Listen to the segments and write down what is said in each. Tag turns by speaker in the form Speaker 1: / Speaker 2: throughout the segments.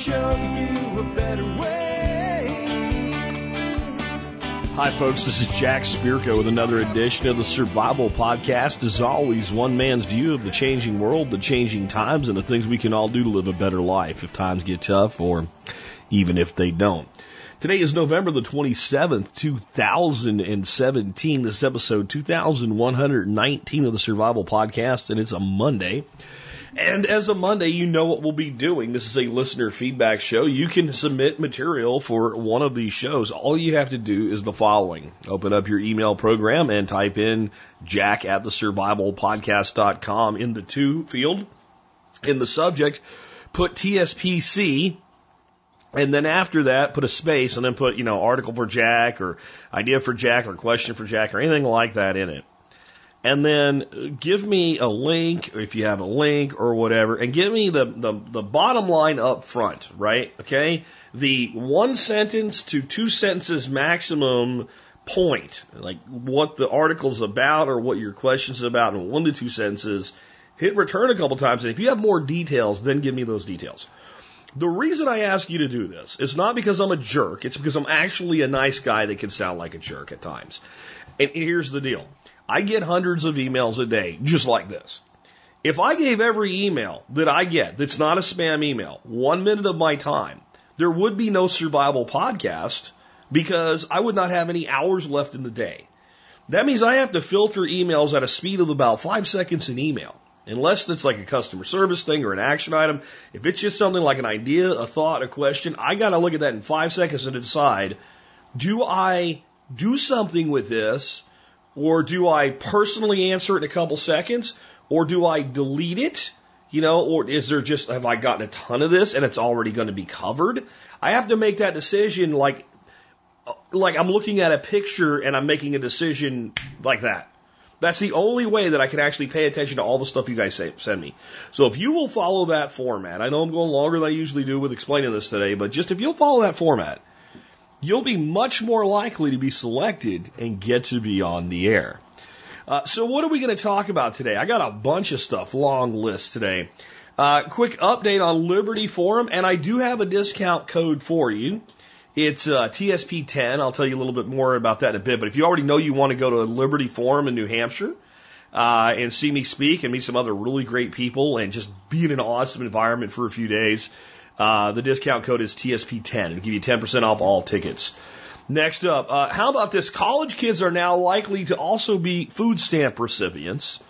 Speaker 1: show you a better way.
Speaker 2: Hi, folks. This is Jack Spirko with another edition of the Survival Podcast. As always, one man's view of the changing world, the changing times, and the things we can all do to live a better life if times get tough or even if they don't. Today is November the 27th, 2017. This is episode 2119 of the Survival Podcast, and it's a Monday. And as a Monday, you know what we'll be doing. This is a listener feedback show. You can submit material for one of these shows. All you have to do is the following. Open up your email program and type in jack at the survivalpodcast.com in the to field. In the subject, put TSPC and then after that, put a space and then put, you know, article for Jack or idea for Jack or question for Jack or anything like that in it and then give me a link if you have a link or whatever and give me the, the, the bottom line up front, right? Okay. The one sentence to two sentences maximum point, like what the article's about or what your question's about in one to two sentences. Hit return a couple times. And if you have more details, then give me those details. The reason I ask you to do this is not because I'm a jerk. It's because I'm actually a nice guy that can sound like a jerk at times. And here's the deal. I get hundreds of emails a day just like this. If I gave every email that I get that's not a spam email one minute of my time, there would be no survival podcast because I would not have any hours left in the day. That means I have to filter emails at a speed of about five seconds an email. Unless it's like a customer service thing or an action item. If it's just something like an idea, a thought, a question, I got to look at that in five seconds and decide, do I do something with this or do I personally answer it in a couple seconds? Or do I delete it? You know, or is there just, have I gotten a ton of this and it's already going to be covered? I have to make that decision like, like I'm looking at a picture and I'm making a decision like that. That's the only way that I can actually pay attention to all the stuff you guys say, send me. So if you will follow that format, I know I'm going longer than I usually do with explaining this today, but just if you'll follow that format, you'll be much more likely to be selected and get to be on the air. Uh, so what are we going to talk about today? I got a bunch of stuff, long list today. Uh, quick update on Liberty Forum, and I do have a discount code for you. It's uh, TSP10. I'll tell you a little bit more about that in a bit. But if you already know you want to go to Liberty Forum in New Hampshire uh, and see me speak and meet some other really great people and just be in an awesome environment for a few days, uh, the discount code is TSP10. It'll give you 10% off all tickets. Next up, uh, how about this? College kids are now likely to also be food stamp recipients.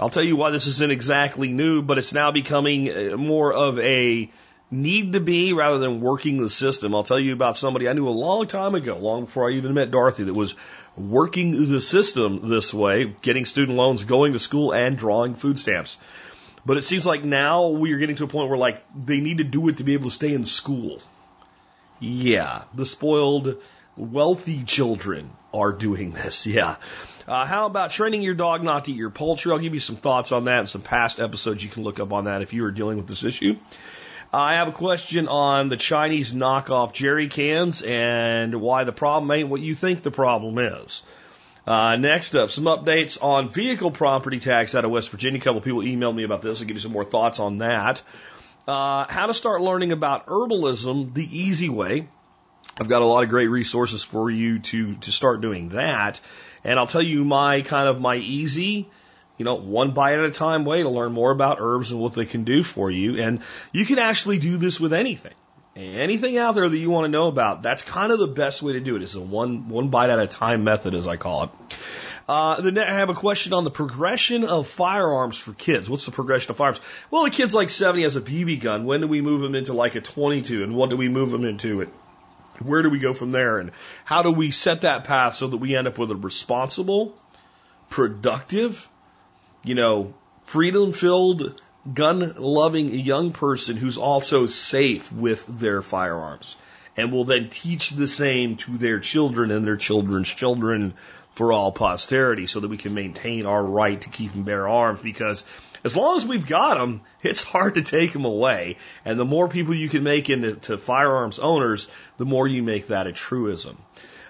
Speaker 2: I'll tell you why this isn't exactly new, but it's now becoming uh, more of a need to be rather than working the system. I'll tell you about somebody I knew a long time ago, long before I even met Dorothy, that was working the system this way, getting student loans, going to school, and drawing food stamps. But it seems like now we are getting to a point where like they need to do it to be able to stay in school. Yeah, the spoiled, wealthy children are doing this. Yeah. Uh, how about training your dog not to eat your poultry? I'll give you some thoughts on that and some past episodes you can look up on that if you are dealing with this issue. I have a question on the Chinese knockoff jerry cans and why the problem ain't what you think the problem is. Uh, next up, some updates on vehicle property tax out of West Virginia. A couple people emailed me about this. I'll give you some more thoughts on that. Uh, how to start learning about herbalism the easy way. I've got a lot of great resources for you to, to start doing that. And I'll tell you my kind of my easy, you know, one bite at a time way to learn more about herbs and what they can do for you. And you can actually do this with anything. Anything out there that you want to know about, that's kind of the best way to do it. It's a one, one bite at a time method, as I call it. Uh, then I have a question on the progression of firearms for kids. What's the progression of firearms? Well, a kid's like 70 has a BB gun. When do we move them into like a 22? And what do we move them into it? Where do we go from there? And how do we set that path so that we end up with a responsible, productive, you know, freedom filled gun loving young person who's also safe with their firearms and will then teach the same to their children and their children's children for all posterity so that we can maintain our right to keep and bear arms because as long as we've got them, it's hard to take them away. And the more people you can make into firearms owners, the more you make that a truism.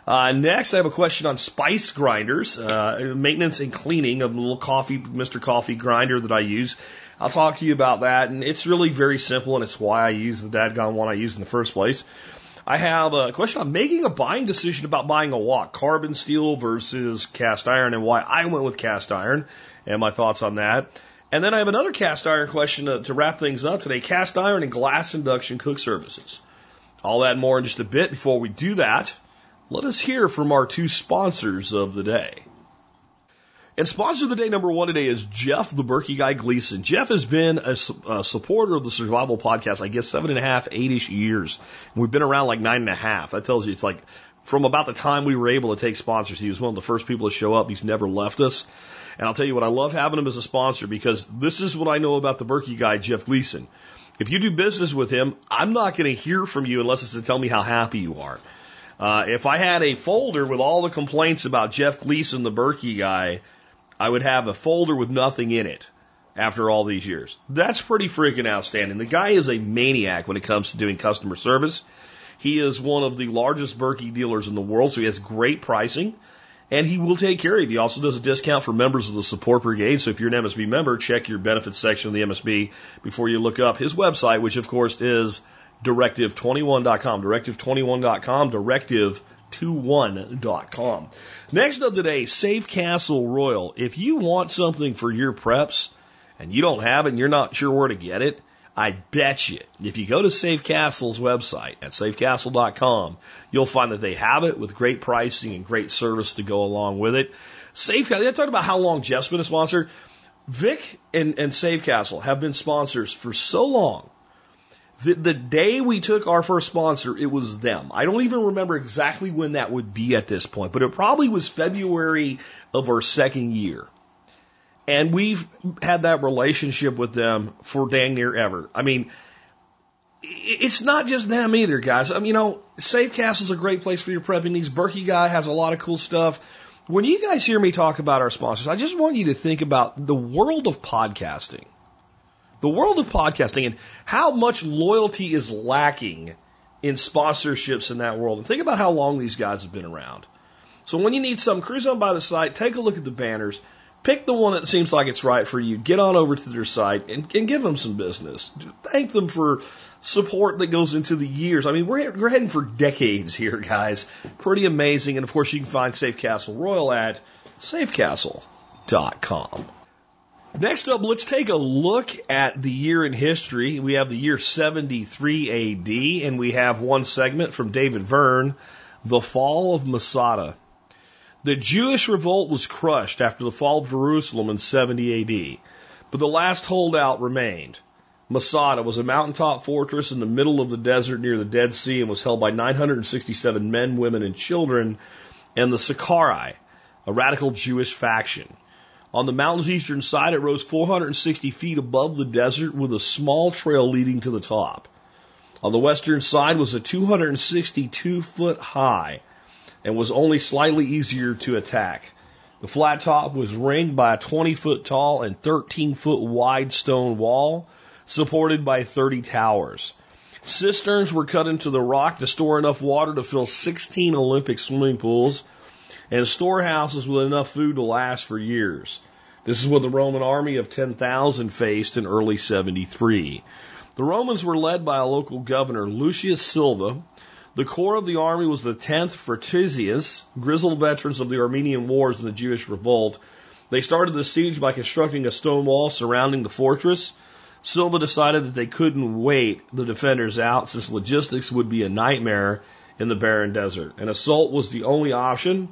Speaker 2: Uh, next, I have a question on spice grinders, uh, maintenance and cleaning of the little coffee, Mr. Coffee grinder that I use. I'll talk to you about that, and it's really very simple, and it's why I use the dadgone one I use in the first place. I have a question on making a buying decision about buying a wok, carbon steel versus cast iron, and why I went with cast iron, and my thoughts on that. And then I have another cast iron question to, to wrap things up today cast iron and glass induction cook services. All that more in just a bit. Before we do that, let us hear from our two sponsors of the day. And sponsor of the day number one today is Jeff, the Berkey guy Gleason. Jeff has been a, a, supporter of the survival podcast, I guess seven and a half, eight-ish years. We've been around like nine and a half. That tells you it's like from about the time we were able to take sponsors, he was one of the first people to show up. He's never left us. And I'll tell you what, I love having him as a sponsor because this is what I know about the Berkey guy, Jeff Gleason. If you do business with him, I'm not going to hear from you unless it's to tell me how happy you are. Uh, if I had a folder with all the complaints about Jeff Gleason, the Berkey guy, I would have a folder with nothing in it after all these years. That's pretty freaking outstanding. The guy is a maniac when it comes to doing customer service. He is one of the largest Berkey dealers in the world, so he has great pricing and he will take care of you. He also does a discount for members of the support brigade. So if you're an MSB member, check your benefits section of the MSB before you look up his website, which of course is directive21.com, directive21.com, directive21.com. Next up today, Safe Castle Royal. If you want something for your preps and you don't have it and you're not sure where to get it, I bet you if you go to Safe Castle's website at safecastle.com, you'll find that they have it with great pricing and great service to go along with it. Safe Castle, I talked about how long Jeff's been a sponsor. Vic and, and Safe Castle have been sponsors for so long the, the day we took our first sponsor, it was them. I don't even remember exactly when that would be at this point, but it probably was February of our second year. And we've had that relationship with them for dang near ever. I mean, it's not just them either, guys. I mean, you know, Safe Castle's a great place for your prepping needs. Berkey guy has a lot of cool stuff. When you guys hear me talk about our sponsors, I just want you to think about the world of podcasting the world of podcasting and how much loyalty is lacking in sponsorships in that world. And think about how long these guys have been around. So when you need some, cruise on by the site, take a look at the banners, pick the one that seems like it's right for you, get on over to their site and, and give them some business. Thank them for support that goes into the years. I mean, we're, we're heading for decades here, guys. Pretty amazing. And of course, you can find Safe Castle Royal at safecastle.com. Next up, let's take a look at the year in history. We have the year 73 AD, and we have one segment from David Verne, The Fall of Masada. The Jewish revolt was crushed after the fall of Jerusalem in 70 AD, but the last holdout remained. Masada was a mountaintop fortress in the middle of the desert near the Dead Sea and was held by 967 men, women, and children and the Sicarii, a radical Jewish faction. On the mountain's eastern side, it rose 460 feet above the desert with a small trail leading to the top. On the western side was a 262 foot high and was only slightly easier to attack. The flat top was ringed by a 20 foot tall and 13 foot wide stone wall supported by 30 towers. Cisterns were cut into the rock to store enough water to fill 16 Olympic swimming pools and storehouses with enough food to last for years. This is what the Roman army of 10,000 faced in early 73. The Romans were led by a local governor, Lucius Silva. The core of the army was the 10th Fretensis, grizzled veterans of the Armenian Wars and the Jewish Revolt. They started the siege by constructing a stone wall surrounding the fortress. Silva decided that they couldn't wait the defenders out since logistics would be a nightmare in the barren desert. An assault was the only option,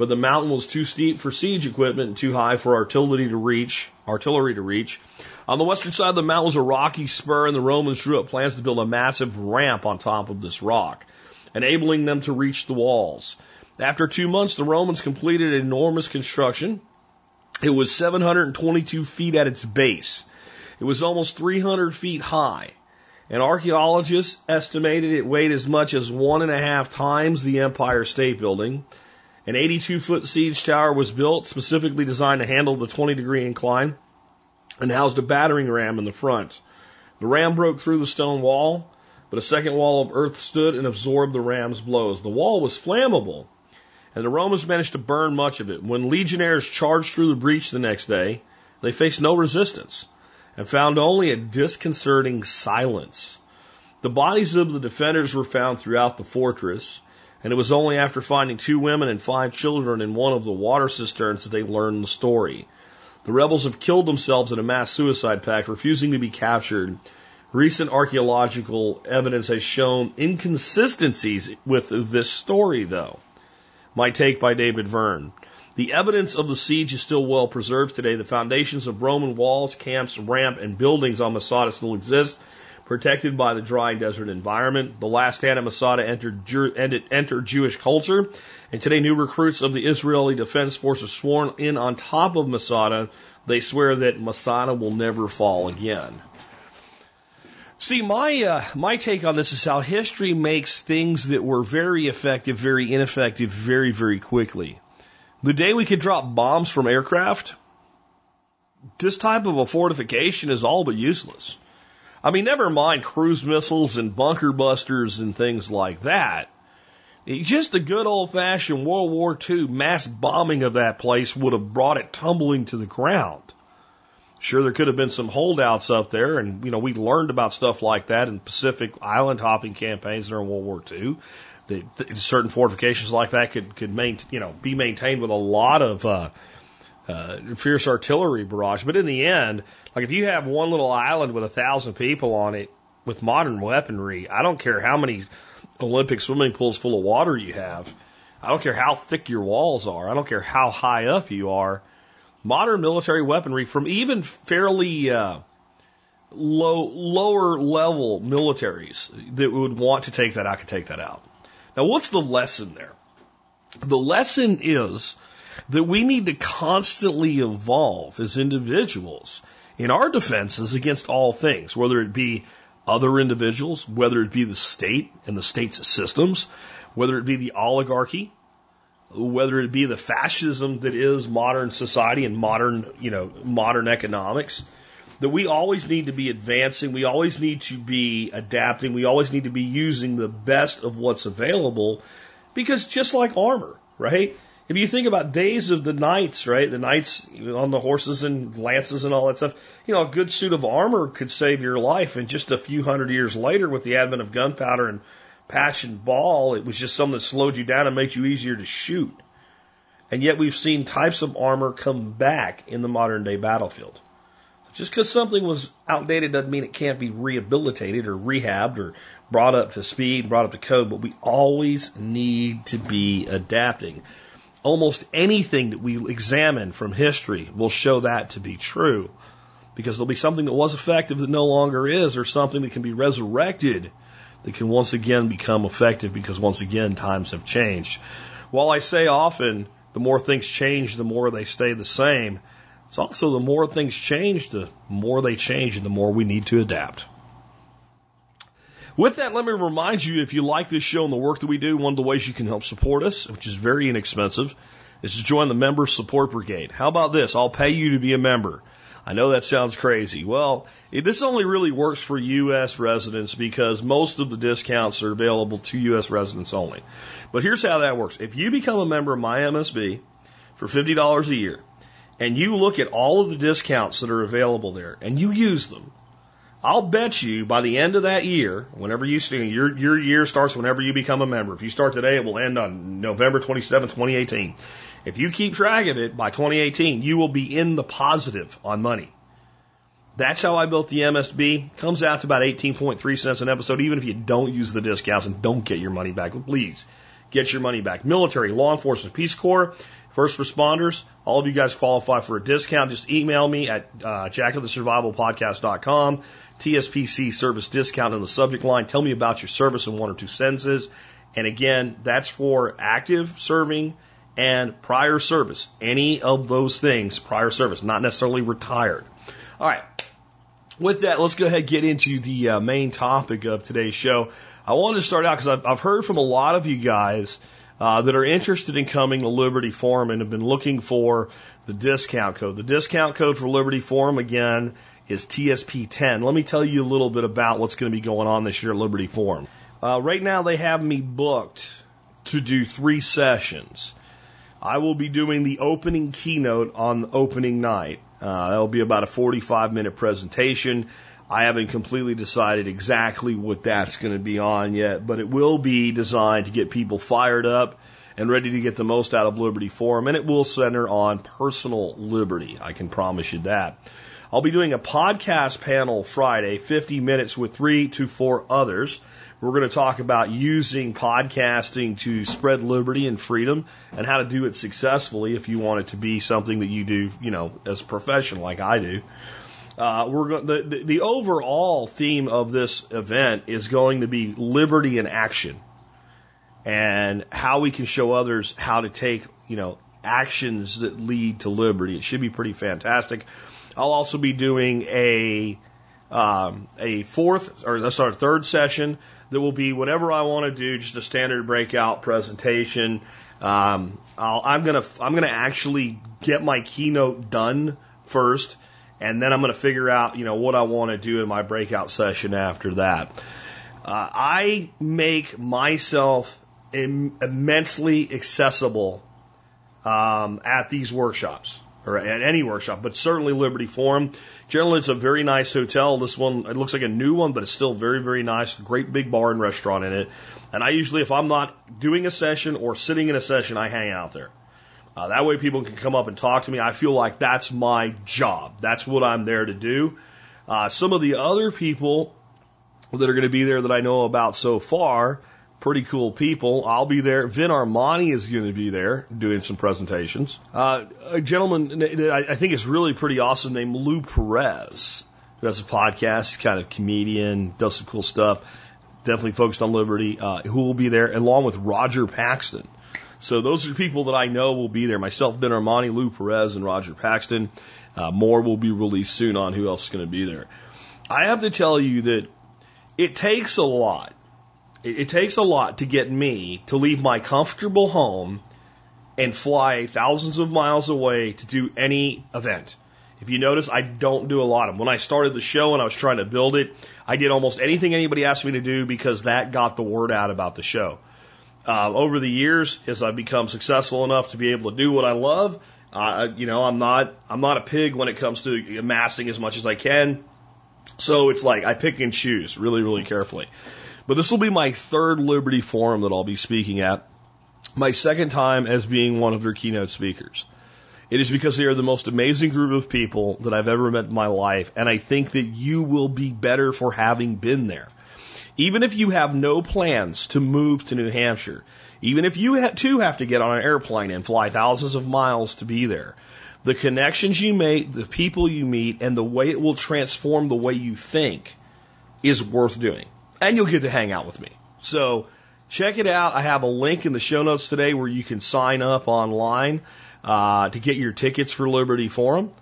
Speaker 2: but the mountain was too steep for siege equipment and too high for artillery to reach. Artillery to reach. On the western side of the mountain was a rocky spur, and the Romans drew up plans to build a massive ramp on top of this rock, enabling them to reach the walls. After two months, the Romans completed enormous construction. It was 722 feet at its base. It was almost 300 feet high. And archaeologists estimated it weighed as much as one and a half times the Empire State Building. An 82 foot siege tower was built specifically designed to handle the 20 degree incline and housed a battering ram in the front. The ram broke through the stone wall, but a second wall of earth stood and absorbed the ram's blows. The wall was flammable, and the Romans managed to burn much of it. When legionnaires charged through the breach the next day, they faced no resistance and found only a disconcerting silence. The bodies of the defenders were found throughout the fortress, and it was only after finding two women and five children in one of the water cisterns that they learned the story. The rebels have killed themselves in a mass suicide pact, refusing to be captured. Recent archaeological evidence has shown inconsistencies with this story, though. My take by David Verne. The evidence of the siege is still well preserved today. The foundations of Roman walls, camps, ramp, and buildings on Masada still exist, protected by the dry desert environment. The last at Masada entered, entered Jewish culture, and today new recruits of the Israeli Defense Forces sworn in on top of Masada. They swear that Masada will never fall again. See, my uh, my take on this is how history makes things that were very effective, very ineffective, very very quickly. The day we could drop bombs from aircraft, this type of a fortification is all but useless. I mean, never mind cruise missiles and bunker busters and things like that. Just a good old fashioned World War II mass bombing of that place would have brought it tumbling to the ground. Sure, there could have been some holdouts up there, and you know we learned about stuff like that in Pacific island hopping campaigns during World War II. Certain fortifications like that could could main, you know be maintained with a lot of uh, uh, fierce artillery barrage. But in the end, like if you have one little island with a thousand people on it with modern weaponry, I don't care how many Olympic swimming pools full of water you have. I don't care how thick your walls are. I don't care how high up you are. Modern military weaponry from even fairly uh, low, lower level militaries that would want to take that out could take that out. Now, what's the lesson there? The lesson is that we need to constantly evolve as individuals in our defenses against all things, whether it be other individuals, whether it be the state and the state's systems, whether it be the oligarchy, whether it be the fascism that is modern society and modern, you know, modern economics, that we always need to be advancing, we always need to be adapting, we always need to be using the best of what's available because just like armor, right? If you think about days of the knights, right? The knights on the horses and lances and all that stuff, you know, a good suit of armor could save your life. And just a few hundred years later, with the advent of gunpowder and patch and ball, it was just something that slowed you down and made you easier to shoot. And yet we've seen types of armor come back in the modern day battlefield. Just because something was outdated doesn't mean it can't be rehabilitated or rehabbed or brought up to speed, brought up to code, but we always need to be adapting almost anything that we examine from history will show that to be true. Because there'll be something that was effective that no longer is, or something that can be resurrected that can once again become effective because once again times have changed. While I say often the more things change, the more they stay the same, it's also the more things change, the more they change and the more we need to adapt. With that, let me remind you if you like this show and the work that we do, one of the ways you can help support us, which is very inexpensive, is to join the Member Support Brigade. How about this? I'll pay you to be a member. I know that sounds crazy. Well, this only really works for U.S. residents because most of the discounts are available to U.S. residents only. But here's how that works. If you become a member of my MSB for $50 a year, and you look at all of the discounts that are available there, and you use them, I'll bet you by the end of that year, whenever you your your year starts whenever you become a member. If you start today, it will end on November 27, 2018. If you keep track of it by 2018, you will be in the positive on money. That's how I built the MSB. Comes out to about 18.3 cents an episode, even if you don't use the discounts and don't get your money back. Please get your money back. Military, law enforcement, Peace Corps, first responders, all of you guys qualify for a discount. Just email me at uh, jackofthesurvivalpodcast.com. TSPC service discount in the subject line. Tell me about your service in one or two sentences. And again, that's for active serving and prior service. Any of those things, prior service, not necessarily retired. All right. With that, let's go ahead and get into the uh, main topic of today's show. I wanted to start out because I've, I've heard from a lot of you guys uh, that are interested in coming to Liberty Forum and have been looking for the discount code. The discount code for Liberty Forum, again, is TSP10. Let me tell you a little bit about what's going to be going on this year at Liberty Forum. Uh, right now, they have me booked to do three sessions. I will be doing the opening keynote on opening night. Uh, that'll be about a 45 minute presentation. I haven't completely decided exactly what that's going to be on yet, but it will be designed to get people fired up and ready to get the most out of Liberty Forum, and it will center on personal liberty. I can promise you that. I'll be doing a podcast panel Friday, 50 minutes with three to four others. We're going to talk about using podcasting to spread liberty and freedom and how to do it successfully if you want it to be something that you do, you know, as a profession like I do. Uh, we're the, the, the overall theme of this event is going to be liberty in action and how we can show others how to take, you know, actions that lead to liberty. It should be pretty fantastic. I'll also be doing a um, a fourth or that's our third session that will be whatever I want to do, just a standard breakout presentation. Um, I'll, I'm gonna I'm gonna actually get my keynote done first, and then I'm gonna figure out you know what I want to do in my breakout session after that. Uh, I make myself Im- immensely accessible um, at these workshops or at any workshop, but certainly Liberty Forum. Generally, it's a very nice hotel. This one, it looks like a new one, but it's still very, very nice. Great big bar and restaurant in it. And I usually, if I'm not doing a session or sitting in a session, I hang out there. Uh, that way people can come up and talk to me. I feel like that's my job. That's what I'm there to do. Uh, some of the other people that are going to be there that I know about so far, pretty cool people. I'll be there. Vin Armani is going to be there doing some presentations. Uh, a gentleman I think is really pretty awesome named Lou Perez, who has a podcast, kind of comedian, does some cool stuff. Definitely focused on liberty. Uh, who will be there along with Roger Paxton. So those are people that I know will be there. Myself, Vin Armani, Lou Perez, and Roger Paxton. Uh, more will be released soon on who else is going to be there. I have to tell you that it takes a lot it, it takes a lot to get me to leave my comfortable home and fly thousands of miles away to do any event. If you notice, I don't do a lot of them. When I started the show and I was trying to build it, I did almost anything anybody asked me to do because that got the word out about the show. Uh, over the years, as I've become successful enough to be able to do what I love, uh, you know, I'm not I'm not a pig when it comes to amassing as much as I can. So it's like I pick and choose really, really carefully. But this will be my third Liberty Forum that I'll be speaking at. My second time as being one of their keynote speakers. It is because they are the most amazing group of people that I've ever met in my life, and I think that you will be better for having been there. Even if you have no plans to move to New Hampshire, even if you too have to get on an airplane and fly thousands of miles to be there, the connections you make, the people you meet, and the way it will transform the way you think is worth doing and you'll get to hang out with me. So check it out. I have a link in the show notes today where you can sign up online uh, to get your tickets for Liberty Forum.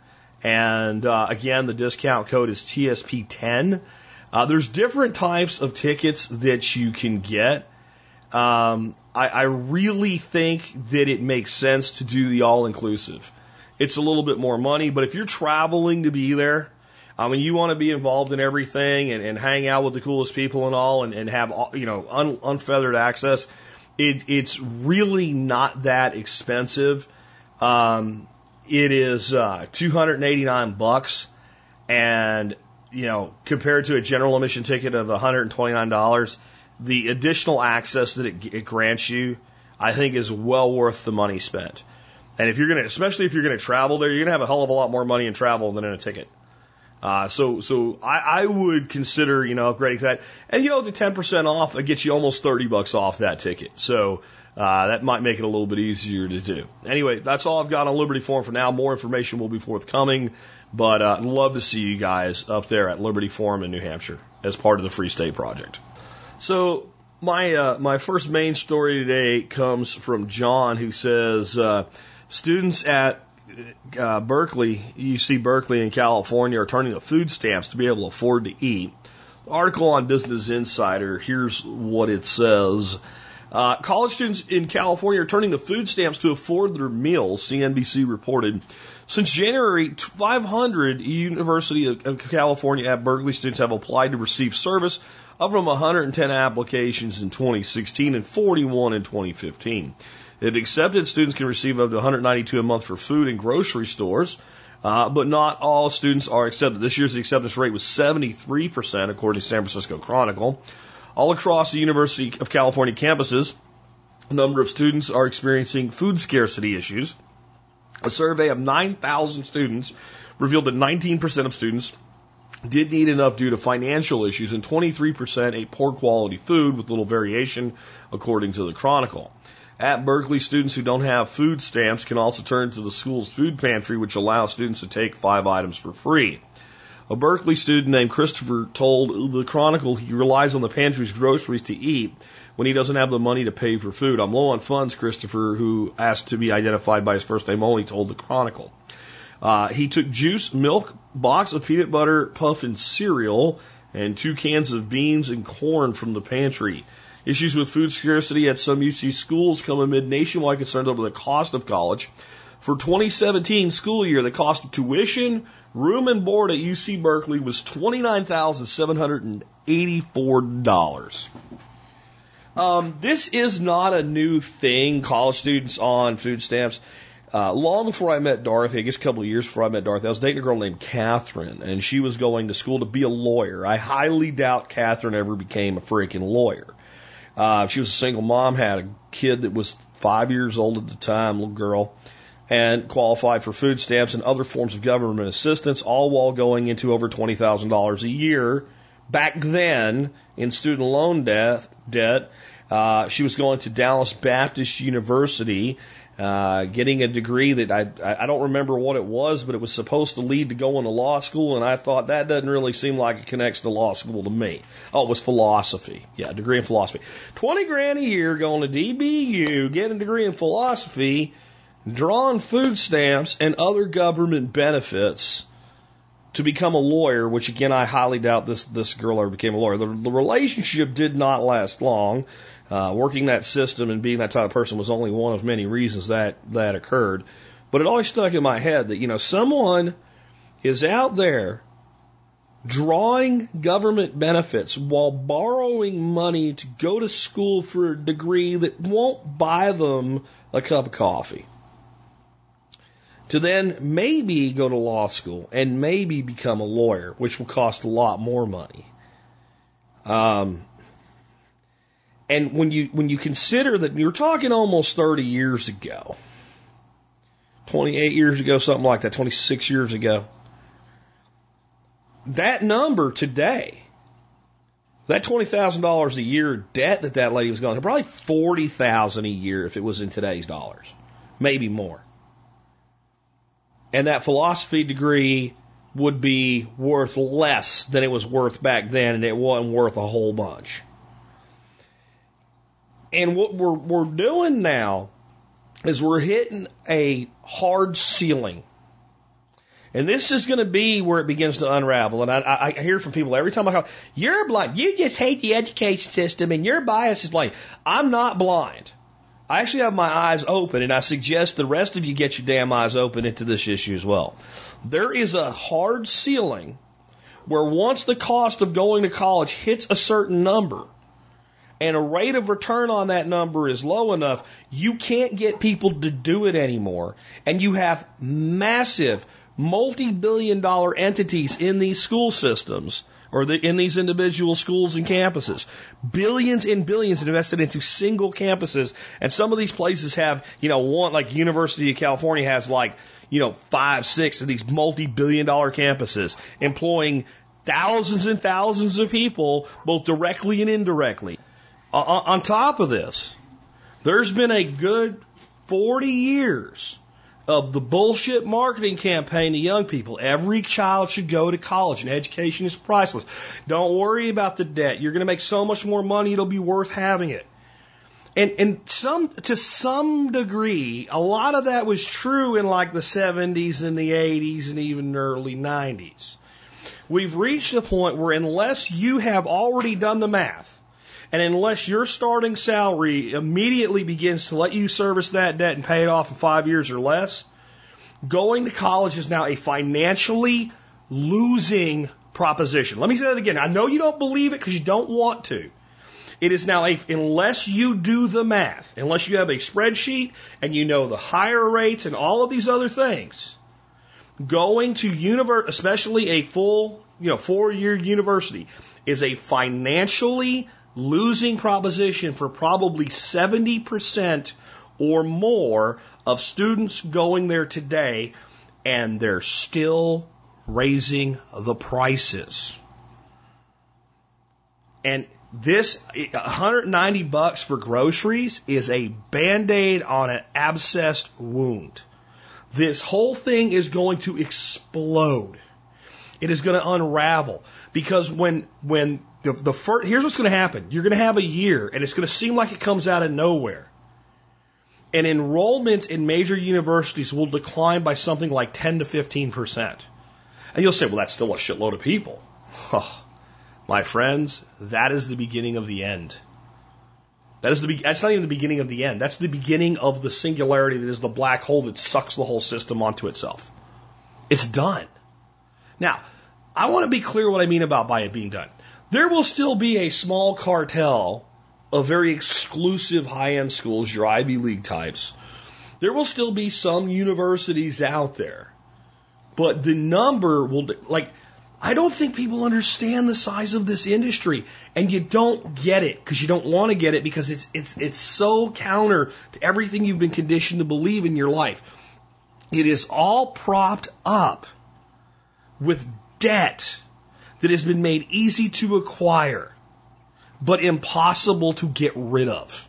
Speaker 2: And uh, again, the discount code is TSP10. Uh, there's different types of tickets that you can get. Um, I, I really think that it makes sense to do the all inclusive. It's a little bit more money, but if you're traveling to be there, I mean, you want to be involved in everything and, and hang out with the coolest people and all and, and have, you know, un, unfeathered access. It, it's really not that expensive. Um, it is, uh, 289 bucks and, you know, compared to a general admission ticket of $129, the additional access that it, it grants you, I think is well worth the money spent. And if you're going to, especially if you're going to travel there, you're going to have a hell of a lot more money in travel than in a ticket. Uh, so, so I, I would consider, you know, upgrading that. And, you know, the 10% off, it gets you almost 30 bucks off that ticket. So, uh, that might make it a little bit easier to do. Anyway, that's all I've got on Liberty Forum for now. More information will be forthcoming, but, uh, love to see you guys up there at Liberty Forum in New Hampshire as part of the Free State Project. So, my, uh, my first main story today comes from John who says, uh, students at uh, Berkeley, UC Berkeley in California, are turning to food stamps to be able to afford to eat. Article on Business Insider. Here's what it says. Uh, college students in California are turning to food stamps to afford their meals, CNBC reported. Since January, 500 University of California at Berkeley students have applied to receive service, up from 110 applications in 2016 and 41 in 2015. They've accepted students can receive up to 192 a month for food in grocery stores, uh, but not all students are accepted. This year's acceptance rate was 73%, according to San Francisco Chronicle. All across the University of California campuses, a number of students are experiencing food scarcity issues. A survey of 9,000 students revealed that 19% of students did need enough due to financial issues and 23% ate poor quality food with little variation, according to the Chronicle. At Berkeley, students who don't have food stamps can also turn to the school's food pantry, which allows students to take five items for free. A Berkeley student named Christopher told the Chronicle he relies on the pantry's groceries to eat when he doesn't have the money to pay for food. I'm low on funds, Christopher, who asked to be identified by his first name only, told the Chronicle. Uh, he took juice, milk, box of peanut butter, puff, and cereal, and two cans of beans and corn from the pantry. Issues with food scarcity at some UC schools come amid nationwide concerns over the cost of college. For 2017 school year, the cost of tuition, room and board at UC Berkeley was $29,784. Um, this is not a new thing, college students on food stamps. Uh, long before I met Dorothy, I guess a couple of years before I met Dorothy, I was dating a girl named Catherine, and she was going to school to be a lawyer. I highly doubt Catherine ever became a freaking lawyer. Uh, she was a single mom, had a kid that was five years old at the time, little girl, and qualified for food stamps and other forms of government assistance, all while going into over $20,000 a year back then in student loan debt. debt. Uh, she was going to Dallas Baptist University uh, getting a degree that I I don't remember what it was, but it was supposed to lead to going to law school, and I thought that doesn't really seem like it connects to law school to me. Oh, it was philosophy. Yeah, degree in philosophy. Twenty grand a year going to DBU, getting a degree in philosophy, drawing food stamps and other government benefits to become a lawyer, which again I highly doubt this this girl ever became a lawyer. The, the relationship did not last long. Uh, working that system and being that type of person was only one of many reasons that that occurred. But it always stuck in my head that you know someone is out there drawing government benefits while borrowing money to go to school for a degree that won't buy them a cup of coffee. To then maybe go to law school and maybe become a lawyer, which will cost a lot more money. Um, and when you when you consider that you're talking almost 30 years ago, 28 years ago, something like that, 26 years ago, that number today, that twenty thousand dollars a year debt that that lady was going to probably forty thousand a year if it was in today's dollars, maybe more. And that philosophy degree would be worth less than it was worth back then, and it wasn't worth a whole bunch. And what we're, we're doing now is we're hitting a hard ceiling. And this is going to be where it begins to unravel. And I, I hear from people every time I call, you're blind. You just hate the education system and your bias is blind. I'm not blind. I actually have my eyes open and I suggest the rest of you get your damn eyes open into this issue as well. There is a hard ceiling where once the cost of going to college hits a certain number, and a rate of return on that number is low enough, you can't get people to do it anymore. And you have massive, multi billion dollar entities in these school systems or the, in these individual schools and campuses. Billions and billions invested into single campuses. And some of these places have, you know, one, like University of California has like, you know, five, six of these multi billion dollar campuses employing thousands and thousands of people, both directly and indirectly Uh, uh, on top of this, there's been a good 40 years of the bullshit marketing campaign to young people. Every child should go to college and education is priceless. Don't worry about the debt. You're going to make so much more money, it'll be worth having it. And, and some, to some degree, a lot of that was true in like the 70s and the 80s and even early 90s. We've reached a point where unless you have already done the math, and unless your starting salary immediately begins to let you service that debt and pay it off in five years or less, going to college is now a financially losing proposition. Let me say that again. I know you don't believe it because you don't want to. It is now a, unless you do the math, unless you have a spreadsheet and you know the higher rates and all of these other things, going to university, especially a full, you know, four year university, is a financially losing proposition for probably 70% or more of students going there today, and they're still raising the prices. And this 190 bucks for groceries is a band-aid on an abscessed wound. This whole thing is going to explode. It is going to unravel because when when the, the first here's what's going to happen. You're going to have a year and it's going to seem like it comes out of nowhere. And enrollments in major universities will decline by something like 10 to 15 percent. And you'll say, well, that's still a shitload of people. Oh, my friends, that is the beginning of the end. That is the be- that's not even the beginning of the end. That's the beginning of the singularity that is the black hole that sucks the whole system onto itself. It's done. Now, I want to be clear what I mean about by it being done. There will still be a small cartel of very exclusive high end schools, your Ivy League types. There will still be some universities out there. But the number will, like, I don't think people understand the size of this industry, and you don't get it because you don't want to get it because it's it's it's so counter to everything you've been conditioned to believe in your life. It is all propped up with debt that has been made easy to acquire, but impossible to get rid of.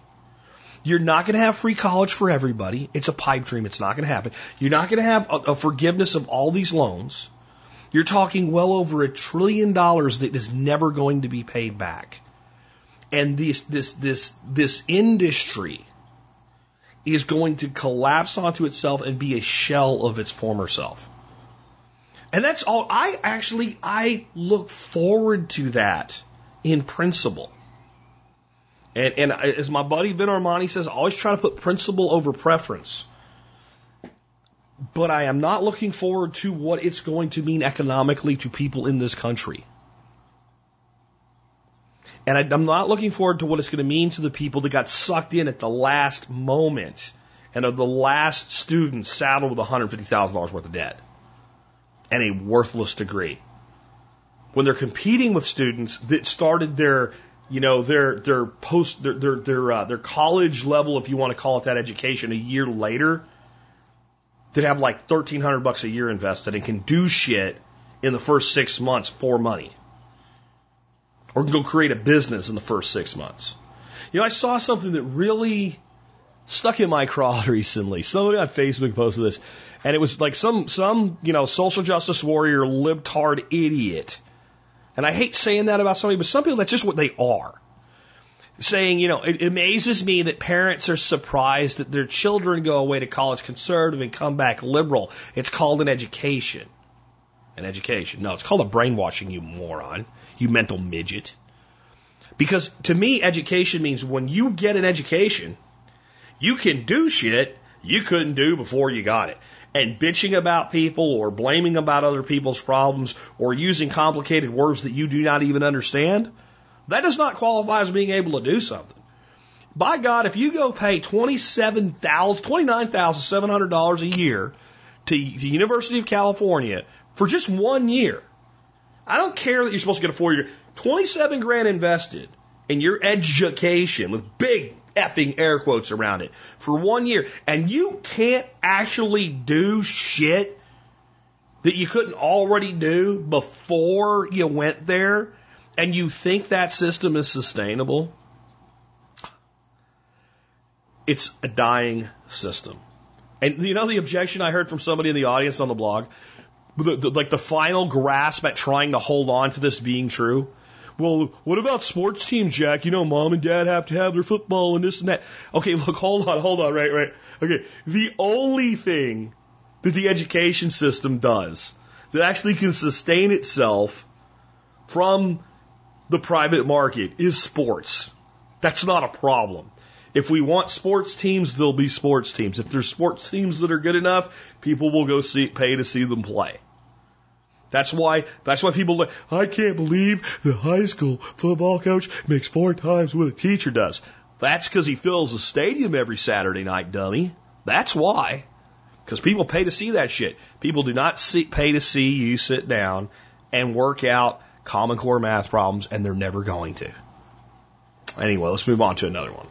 Speaker 2: You're not going to have free college for everybody. It's a pipe dream. It's not going to happen. You're not going to have a, a forgiveness of all these loans. You're talking well over a trillion dollars that is never going to be paid back. And this, this, this, this industry is going to collapse onto itself and be a shell of its former self. And that's all. I actually, I look forward to that in principle. And, and as my buddy Vin Armani says, I always try to put principle over preference but I am not looking forward to what it's going to mean economically to people in this country. And I, am not looking forward to what it's going to mean to the people that got sucked in at the last moment and are the last students saddled with $150,000 worth of debt and a worthless degree. When they're competing with students that started their, you know, their their post their their their, uh, their college level, if you want to call it that, education a year later, that have like thirteen hundred bucks a year invested and can do shit in the first six months for money, or can go create a business in the first six months. You know, I saw something that really stuck in my craw recently. Somebody on Facebook posted this, and it was like some some you know social justice warrior libtard idiot. And I hate saying that about somebody, but some people that's just what they are saying, you know, it amazes me that parents are surprised that their children go away to college conservative and come back liberal. It's called an education. An education. No, it's called a brainwashing, you moron. You mental midget. Because to me, education means when you get an education, you can do shit you couldn't do before you got it. And bitching about people or blaming about other people's problems or using complicated words that you do not even understand, that does not qualify as being able to do something. By God, if you go pay twenty-seven thousand, twenty-nine thousand seven hundred dollars a year to the University of California for just one year, I don't care that you're supposed to get a four-year, twenty-seven grand invested in your education with big effing air quotes around it for one year, and you can't actually do shit that you couldn't already do before you went there and you think that system is sustainable, it's a dying system. And you know the objection I heard from somebody in the audience on the blog? The, the, like the final grasp at trying to hold on to this being true? Well, what about sports teams, Jack? You know, mom and dad have to have their football and this and that. Okay, look, hold on, hold on, right, right. Okay, the only thing that the education system does that actually can sustain itself from the private market is sports. That's not a problem. If we want sports teams, there'll be sports teams. If there's sports teams that are good enough, people will go see, pay to see them play. That's why that's why people like, I can't believe the high school football coach makes four times what a teacher does. That's because he fills the stadium every Saturday night, dummy. That's why. Because people pay to see that shit. People do not see, pay to see you sit down and work out Common Core math problems, and they're never going to. Anyway, let's move on to another one.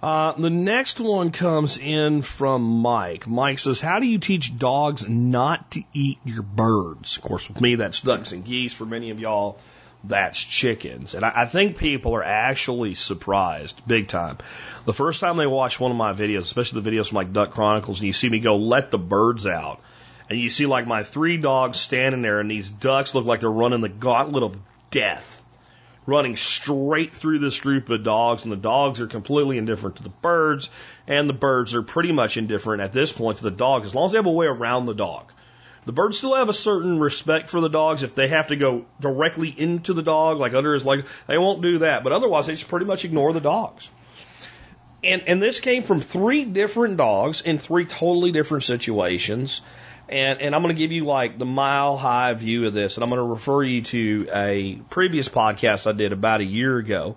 Speaker 2: Uh, the next one comes in from Mike. Mike says, How do you teach dogs not to eat your birds? Of course, with me, that's ducks and geese. For many of y'all, that's chickens. And I, I think people are actually surprised big time. The first time they watch one of my videos, especially the videos from like Duck Chronicles, and you see me go, Let the birds out. And you see like my three dogs standing there, and these ducks look like they're running the gauntlet of death running straight through this group of dogs, and the dogs are completely indifferent to the birds, and the birds are pretty much indifferent at this point to the dog, as long as they have a way around the dog. The birds still have a certain respect for the dogs. If they have to go directly into the dog, like under his leg, they won't do that. But otherwise, they just pretty much ignore the dogs. And, and this came from three different dogs in three totally different situations. And, and I'm going to give you like the mile high view of this, and I'm going to refer you to a previous podcast I did about a year ago,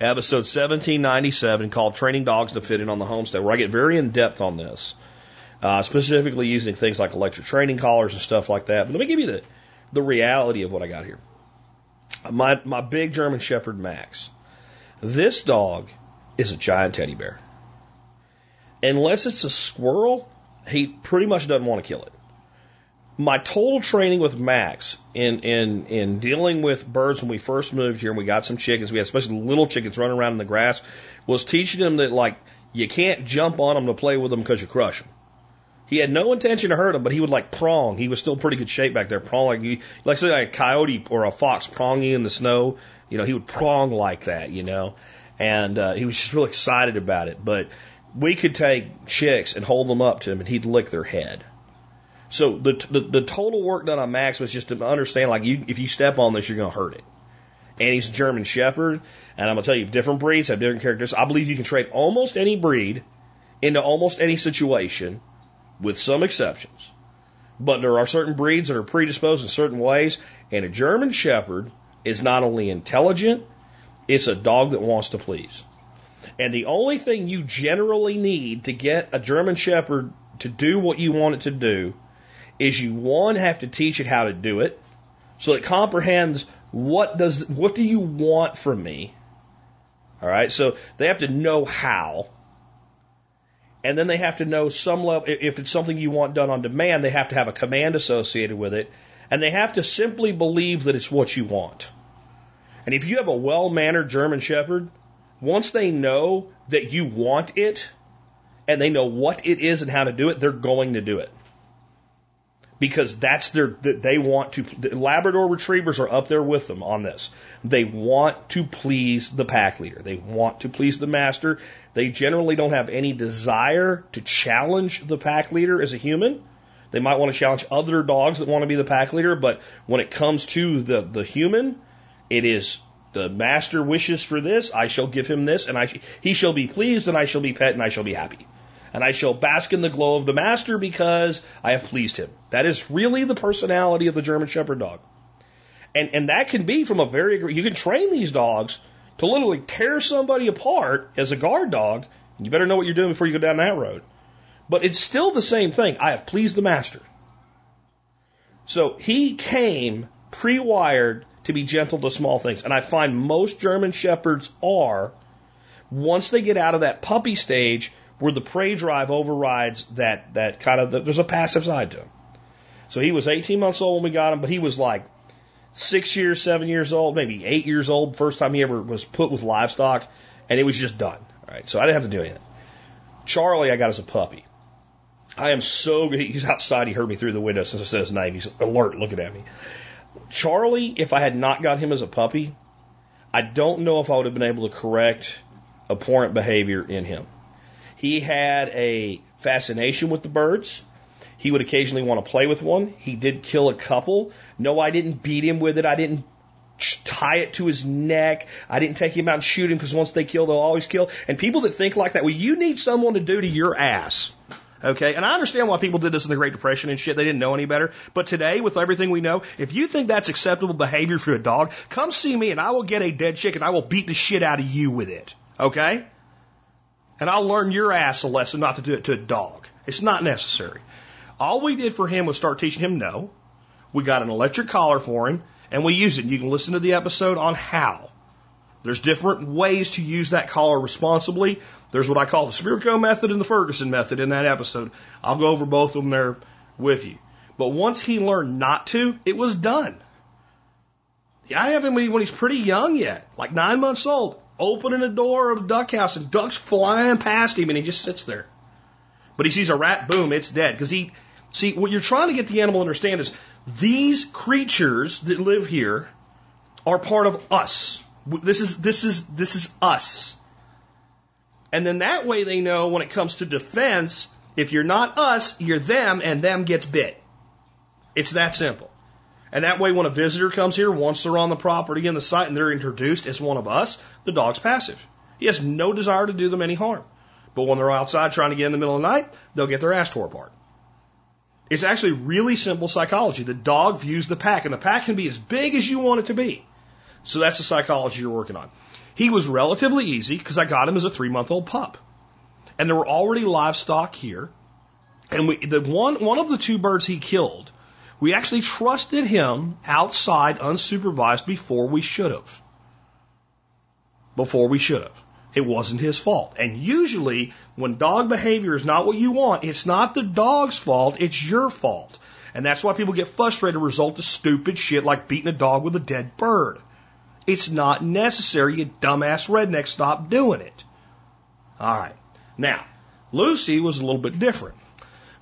Speaker 2: episode 1797, called Training Dogs to Fit In on the Homestead, where I get very in depth on this, uh, specifically using things like electric training collars and stuff like that. But let me give you the, the reality of what I got here. My, my big German Shepherd Max. This dog is a giant teddy bear. Unless it's a squirrel, he pretty much doesn't want to kill it my total training with Max in, in, in dealing with birds when we first moved here and we got some chickens, we had especially little chickens running around in the grass, was teaching them that like, you can't jump on them to play with them because you crush them. He had no intention to hurt them, but he would like prong. He was still pretty good shape back there. Prong like like say like a coyote or a fox prong you in the snow. You know, he would prong like that, you know, and, uh, he was just really excited about it. But we could take chicks and hold them up to him and he'd lick their head so the, the, the total work done on Max was just to understand like you if you step on this you're going to hurt it. And he's a German Shepherd, and I'm gonna tell you different breeds have different characters. I believe you can trade almost any breed into almost any situation, with some exceptions. But there are certain breeds that are predisposed in certain ways, and a German Shepherd is not only intelligent, it's a dog that wants to please. And the only thing you generally need to get a German Shepherd to do what you want it to do is you one have to teach it how to do it so it comprehends what does what do you want from me all right so they have to know how and then they have to know some level if it's something you want done on demand they have to have a command associated with it and they have to simply believe that it's what you want. And if you have a well-mannered german shepherd once they know that you want it and they know what it is and how to do it they're going to do it because that's their they want to the Labrador retrievers are up there with them on this. They want to please the pack leader. They want to please the master. They generally don't have any desire to challenge the pack leader as a human. They might want to challenge other dogs that want to be the pack leader, but when it comes to the the human, it is the master wishes for this, I shall give him this, and I he shall be pleased, and I shall be pet, and I shall be happy and I shall bask in the glow of the master because I have pleased him. That is really the personality of the German Shepherd dog. And, and that can be from a very, you can train these dogs to literally tear somebody apart as a guard dog. You better know what you're doing before you go down that road. But it's still the same thing. I have pleased the master. So he came pre-wired to be gentle to small things. And I find most German Shepherds are, once they get out of that puppy stage, where the prey drive overrides that, that kind of, the, there's a passive side to him. So he was 18 months old when we got him, but he was like six years, seven years old, maybe eight years old, first time he ever was put with livestock, and it was just done. All right, so I didn't have to do anything. Charlie, I got as a puppy. I am so good. He's outside. He heard me through the window since I said his name. He's alert, looking at me. Charlie, if I had not got him as a puppy, I don't know if I would have been able to correct abhorrent behavior in him. He had a fascination with the birds. He would occasionally want to play with one. He did kill a couple. No, I didn't beat him with it. I didn't tie it to his neck. I didn't take him out and shoot him because once they kill, they'll always kill. And people that think like that, well, you need someone to do to your ass. Okay, and I understand why people did this in the Great Depression and shit. They didn't know any better. But today, with everything we know, if you think that's acceptable behavior for a dog, come see me and I will get a dead chicken. I will beat the shit out of you with it. Okay? And I'll learn your ass a lesson not to do it to a dog. It's not necessary. All we did for him was start teaching him no. We got an electric collar for him and we used it. You can listen to the episode on how. There's different ways to use that collar responsibly. There's what I call the Spirko method and the Ferguson method in that episode. I'll go over both of them there with you. But once he learned not to, it was done. I have him when he's pretty young yet, like nine months old, opening the door of duck house and ducks flying past him and he just sits there. But he sees a rat, boom, it's dead. Because he, see, what you're trying to get the animal to understand is these creatures that live here are part of us. This is, this is, this is us. And then that way they know when it comes to defense, if you're not us, you're them and them gets bit. It's that simple. And that way when a visitor comes here, once they're on the property and the site and they're introduced as one of us, the dog's passive. He has no desire to do them any harm. But when they're outside trying to get in the middle of the night, they'll get their ass tore apart. It's actually really simple psychology. The dog views the pack, and the pack can be as big as you want it to be. So that's the psychology you're working on. He was relatively easy because I got him as a three month old pup. And there were already livestock here. And we, the one, one of the two birds he killed, we actually trusted him outside unsupervised before we should have. Before we should have. It wasn't his fault. And usually, when dog behavior is not what you want, it's not the dog's fault, it's your fault. And that's why people get frustrated result of stupid shit like beating a dog with a dead bird. It's not necessary, you dumbass redneck. Stop doing it. All right. Now, Lucy was a little bit different.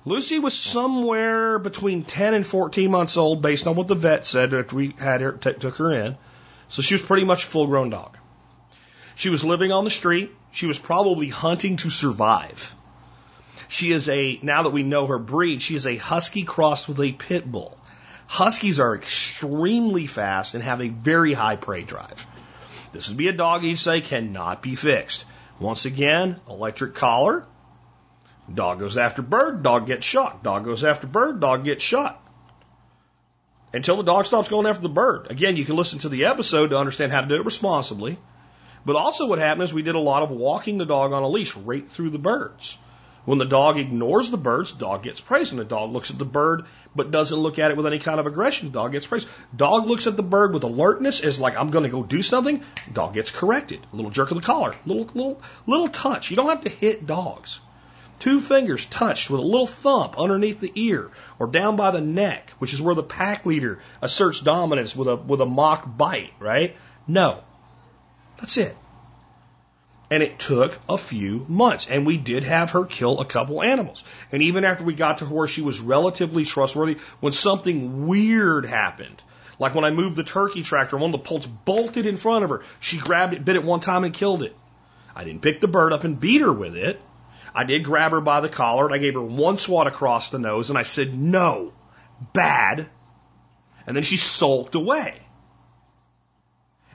Speaker 2: Lucy was somewhere between 10 and 14 months old based on what the vet said after we had her, t- took her in. So she was pretty much a full grown dog. She was living on the street. She was probably hunting to survive. She is a, now that we know her breed, she is a husky crossed with a pit bull. Huskies are extremely fast and have a very high prey drive. This would be a dog you'd say cannot be fixed. Once again, electric collar. Dog goes after bird, dog gets shot. Dog goes after bird, dog gets shot. Until the dog stops going after the bird. Again, you can listen to the episode to understand how to do it responsibly. But also what happened is we did a lot of walking the dog on a leash right through the birds. When the dog ignores the birds, dog gets praised. And the dog looks at the bird but doesn't look at it with any kind of aggression, dog gets praised. Dog looks at the bird with alertness, is like, I'm going to go do something. Dog gets corrected. A little jerk of the collar, little little little touch. You don't have to hit dogs. Two fingers touched with a little thump underneath the ear or down by the neck, which is where the pack leader asserts dominance with a with a mock bite, right? No. That's it. And it took a few months. And we did have her kill a couple animals. And even after we got to where she was relatively trustworthy, when something weird happened, like when I moved the turkey tractor, one of the poults bolted in front of her, she grabbed it, bit it one time, and killed it. I didn't pick the bird up and beat her with it. I did grab her by the collar and I gave her one swat across the nose and I said, no, bad. And then she sulked away.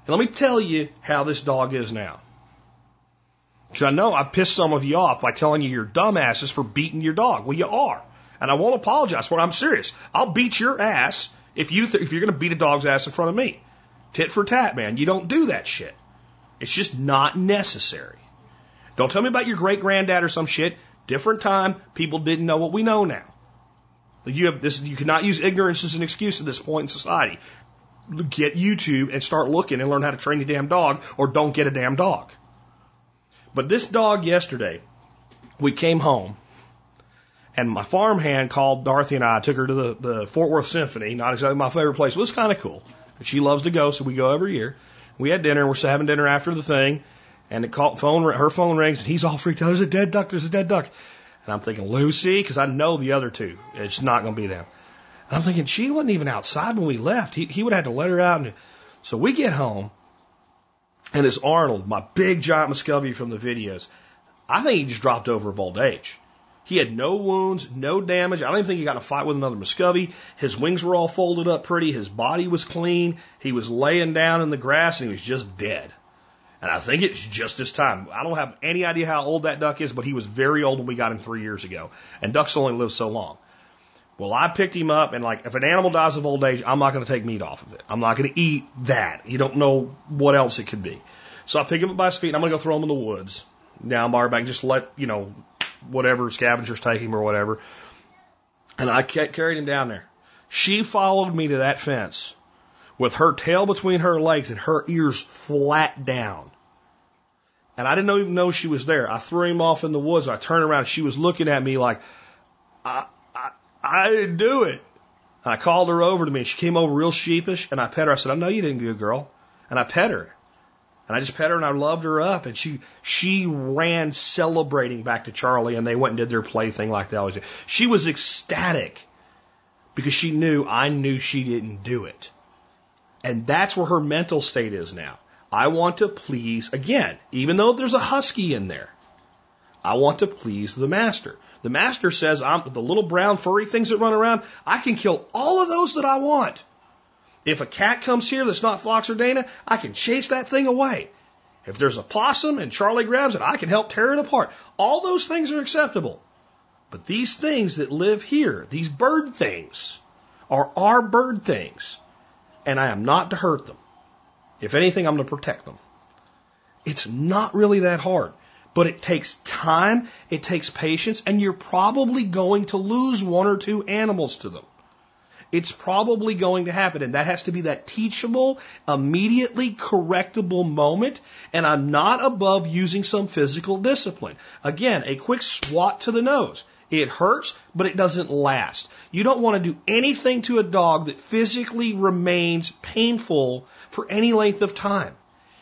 Speaker 2: And let me tell you how this dog is now. Because I know I pissed some of you off by telling you you're dumbasses for beating your dog. Well, you are. And I won't apologize for it. I'm serious. I'll beat your ass if, you th- if you're going to beat a dog's ass in front of me. Tit for tat, man. You don't do that shit. It's just not necessary. Don't tell me about your great granddad or some shit. Different time. People didn't know what we know now. You have this. You cannot use ignorance as an excuse at this point in society. Get YouTube and start looking and learn how to train your damn dog, or don't get a damn dog. But this dog yesterday, we came home and my farmhand called Dorothy and I, took her to the, the Fort Worth Symphony, not exactly my favorite place, but it was kind of cool. She loves to go, so we go every year. We had dinner, and we're having dinner after the thing, and the call, phone, her phone rings, and he's all freaked out. There's a dead duck, there's a dead duck. And I'm thinking, Lucy, because I know the other two. It's not going to be them. And I'm thinking, she wasn't even outside when we left. He, he would have had to let her out. And, so we get home, and it's Arnold, my big giant Muscovy from the videos, I think he just dropped over of old age. He had no wounds, no damage. I don't even think he got in a fight with another Muscovy. His wings were all folded up pretty. His body was clean. He was laying down in the grass and he was just dead. And I think it's just this time. I don't have any idea how old that duck is, but he was very old when we got him three years ago. And ducks only live so long. Well, I picked him up, and like, if an animal dies of old age, I'm not going to take meat off of it. I'm not going to eat that. You don't know what else it could be. So I pick him up by his feet, and I'm going to go throw him in the woods down by our bank. Just let, you know, whatever scavengers take him or whatever. And I carried him down there. She followed me to that fence with her tail between her legs and her ears flat down. And I didn't even know she was there. I threw him off in the woods. I turned around. And she was looking at me like, I, I, I didn't do it. And I called her over to me. She came over real sheepish, and I pet her. I said, I know you didn't, good girl. And I pet her. And I just pet her and I loved her up. And she she ran celebrating back to Charlie, and they went and did their play thing like they always do. She was ecstatic because she knew I knew she didn't do it. And that's where her mental state is now. I want to please, again, even though there's a husky in there, I want to please the master. The master says, I'm the little brown furry things that run around, I can kill all of those that I want. If a cat comes here that's not Fox or Dana, I can chase that thing away. If there's a possum and Charlie grabs it, I can help tear it apart. All those things are acceptable. But these things that live here, these bird things, are our bird things. And I am not to hurt them. If anything, I'm to protect them. It's not really that hard, but it takes time, it takes patience, and you're probably going to lose one or two animals to them. It's probably going to happen, and that has to be that teachable, immediately correctable moment. And I'm not above using some physical discipline. Again, a quick swat to the nose. It hurts, but it doesn't last. You don't want to do anything to a dog that physically remains painful for any length of time.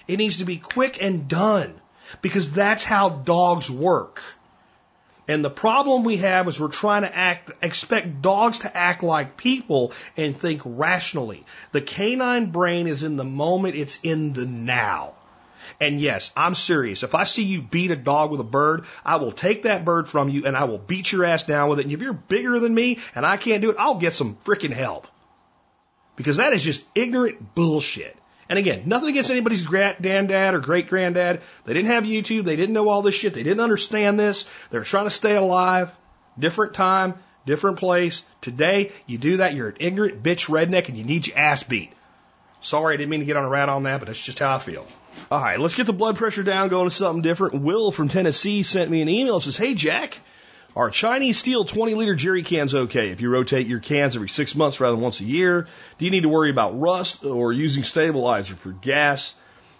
Speaker 2: It needs to be quick and done because that's how dogs work. And the problem we have is we're trying to act, expect dogs to act like people and think rationally. The canine brain is in the moment, it's in the now. And yes, I'm serious. If I see you beat a dog with a bird, I will take that bird from you and I will beat your ass down with it. And if you're bigger than me and I can't do it, I'll get some freaking help. Because that is just ignorant bullshit. And again, nothing against anybody's granddad or great granddad. They didn't have YouTube. They didn't know all this shit. They didn't understand this. They were trying to stay alive. Different time, different place. Today, you do that, you're an ignorant bitch redneck and you need your ass beat. Sorry, I didn't mean to get on a rat on that, but that's just how I feel. All right, let's get the blood pressure down, going to something different. Will from Tennessee sent me an email. Says, Hey, Jack, are Chinese steel 20 liter jerry cans okay if you rotate your cans every six months rather than once a year? Do you need to worry about rust or using stabilizer for gas?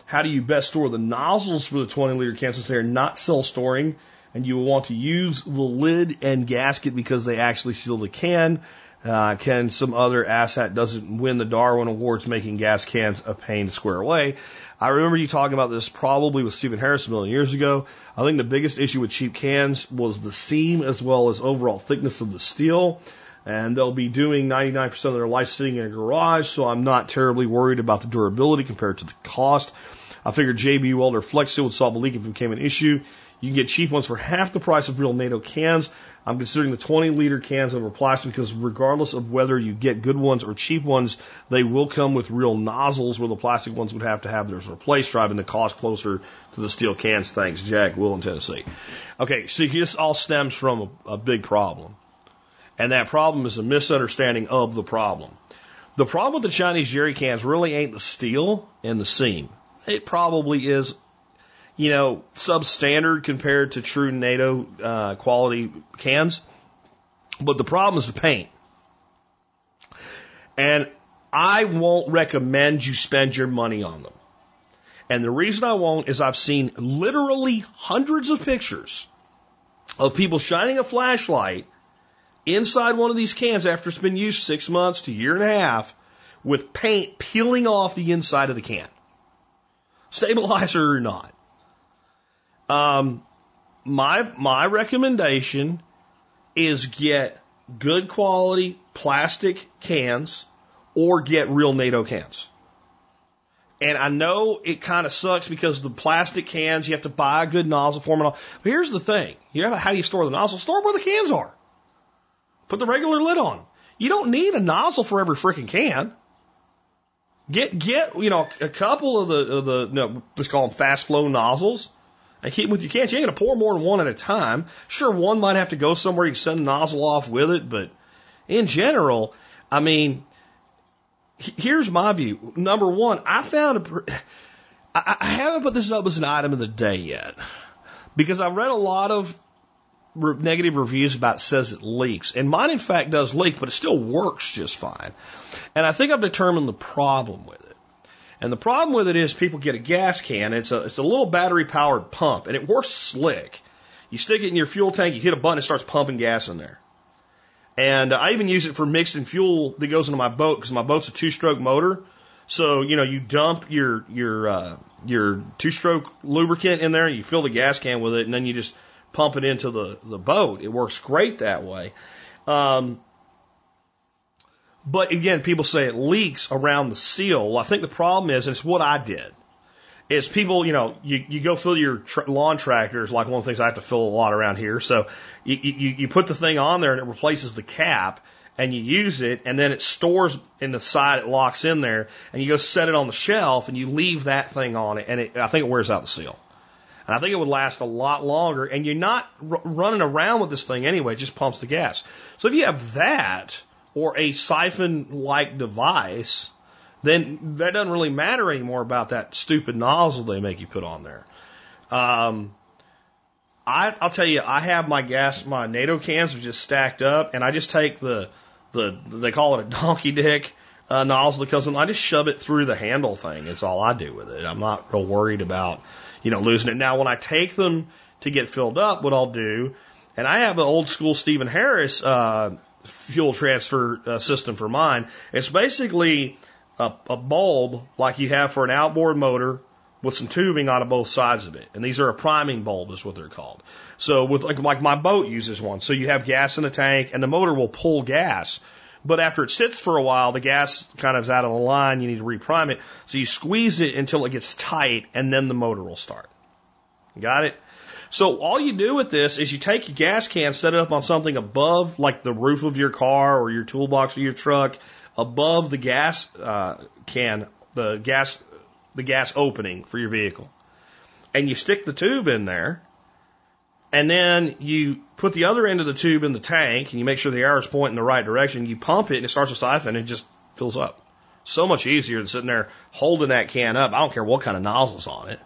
Speaker 2: How do you best store the nozzles for the 20 liter cans since they're not self storing and you will want to use the lid and gasket because they actually seal the can? Uh, can some other asset doesn't win the Darwin Awards making gas cans a pain to square away? I remember you talking about this probably with Steven Harris a million years ago. I think the biggest issue with cheap cans was the seam as well as overall thickness of the steel. And they'll be doing 99% of their life sitting in a garage, so I'm not terribly worried about the durability compared to the cost. I figured JB Welder Flex Seal would solve a leak if it became an issue. You can get cheap ones for half the price of real NATO cans. I'm considering the 20 liter cans over plastic because regardless of whether you get good ones or cheap ones, they will come with real nozzles where the plastic ones would have to have theirs replaced, driving the cost closer to the steel cans. Thanks, Jack, Will in Tennessee. Okay, see, this all stems from a, a big problem. And that problem is a misunderstanding of the problem. The problem with the Chinese jerry cans really ain't the steel and the seam. It probably is you know, substandard compared to true NATO uh, quality cans. But the problem is the paint. And I won't recommend you spend your money on them. And the reason I won't is I've seen literally hundreds of pictures of people shining a flashlight inside one of these cans after it's been used six months to a year and a half with paint peeling off the inside of the can. Stabilizer or not. Um, my my recommendation is get good quality plastic cans or get real NATO cans. And I know it kind of sucks because the plastic cans, you have to buy a good nozzle for them and all. But here's the thing. You know how do you store the nozzle? Store where the cans are. Put the regular lid on. You don't need a nozzle for every freaking can. Get get you know a couple of the of the know, let's call them fast flow nozzles and keep with your cans. You ain't gonna pour more than one at a time. Sure, one might have to go somewhere. You send a nozzle off with it, but in general, I mean, here's my view. Number one, I found a. I, haven't put this up as an item of the day yet because I've read a lot of negative reviews about it says it leaks, and mine in fact does leak, but it still works just fine. And I think I've determined the problem with it. And the problem with it is people get a gas can. It's a it's a little battery powered pump, and it works slick. You stick it in your fuel tank, you hit a button, it starts pumping gas in there. And I even use it for mixing fuel that goes into my boat because my boat's a two stroke motor. So, you know, you dump your, your, uh, your two stroke lubricant in there, you fill the gas can with it, and then you just pump it into the, the boat. It works great that way. Um, but again, people say it leaks around the seal. I think the problem is, and it's what I did, is people, you know, you, you go fill your tr- lawn tractors, like one of the things I have to fill a lot around here. So you, you, you put the thing on there and it replaces the cap and you use it and then it stores in the side, it locks in there and you go set it on the shelf and you leave that thing on it and it, I think it wears out the seal. And I think it would last a lot longer and you're not r- running around with this thing anyway, it just pumps the gas. So if you have that or a siphon like device, then that doesn't really matter anymore about that stupid nozzle they make you put on there. Um, I, I'll tell you, I have my gas, my NATO cans are just stacked up, and I just take the the they call it a donkey dick uh, nozzle in. I just shove it through the handle thing. It's all I do with it. I'm not real worried about you know losing it. Now, when I take them to get filled up, what I'll do, and I have an old school Steven Harris uh, fuel transfer uh, system for mine. It's basically a, a bulb like you have for an outboard motor with some tubing on both sides of it. And these are a priming bulb is what they're called. So with like, like my boat uses one. So you have gas in the tank and the motor will pull gas. But after it sits for a while, the gas kind of is out of the line. You need to reprime it. So you squeeze it until it gets tight and then the motor will start. Got it? So all you do with this is you take your gas can, set it up on something above, like the roof of your car or your toolbox or your truck, above the gas uh, can, the gas the gas opening for your vehicle. And you stick the tube in there, and then you put the other end of the tube in the tank, and you make sure the air is pointing in the right direction. You pump it, and it starts to siphon, and it just fills up. So much easier than sitting there holding that can up. I don't care what kind of nozzle's on it.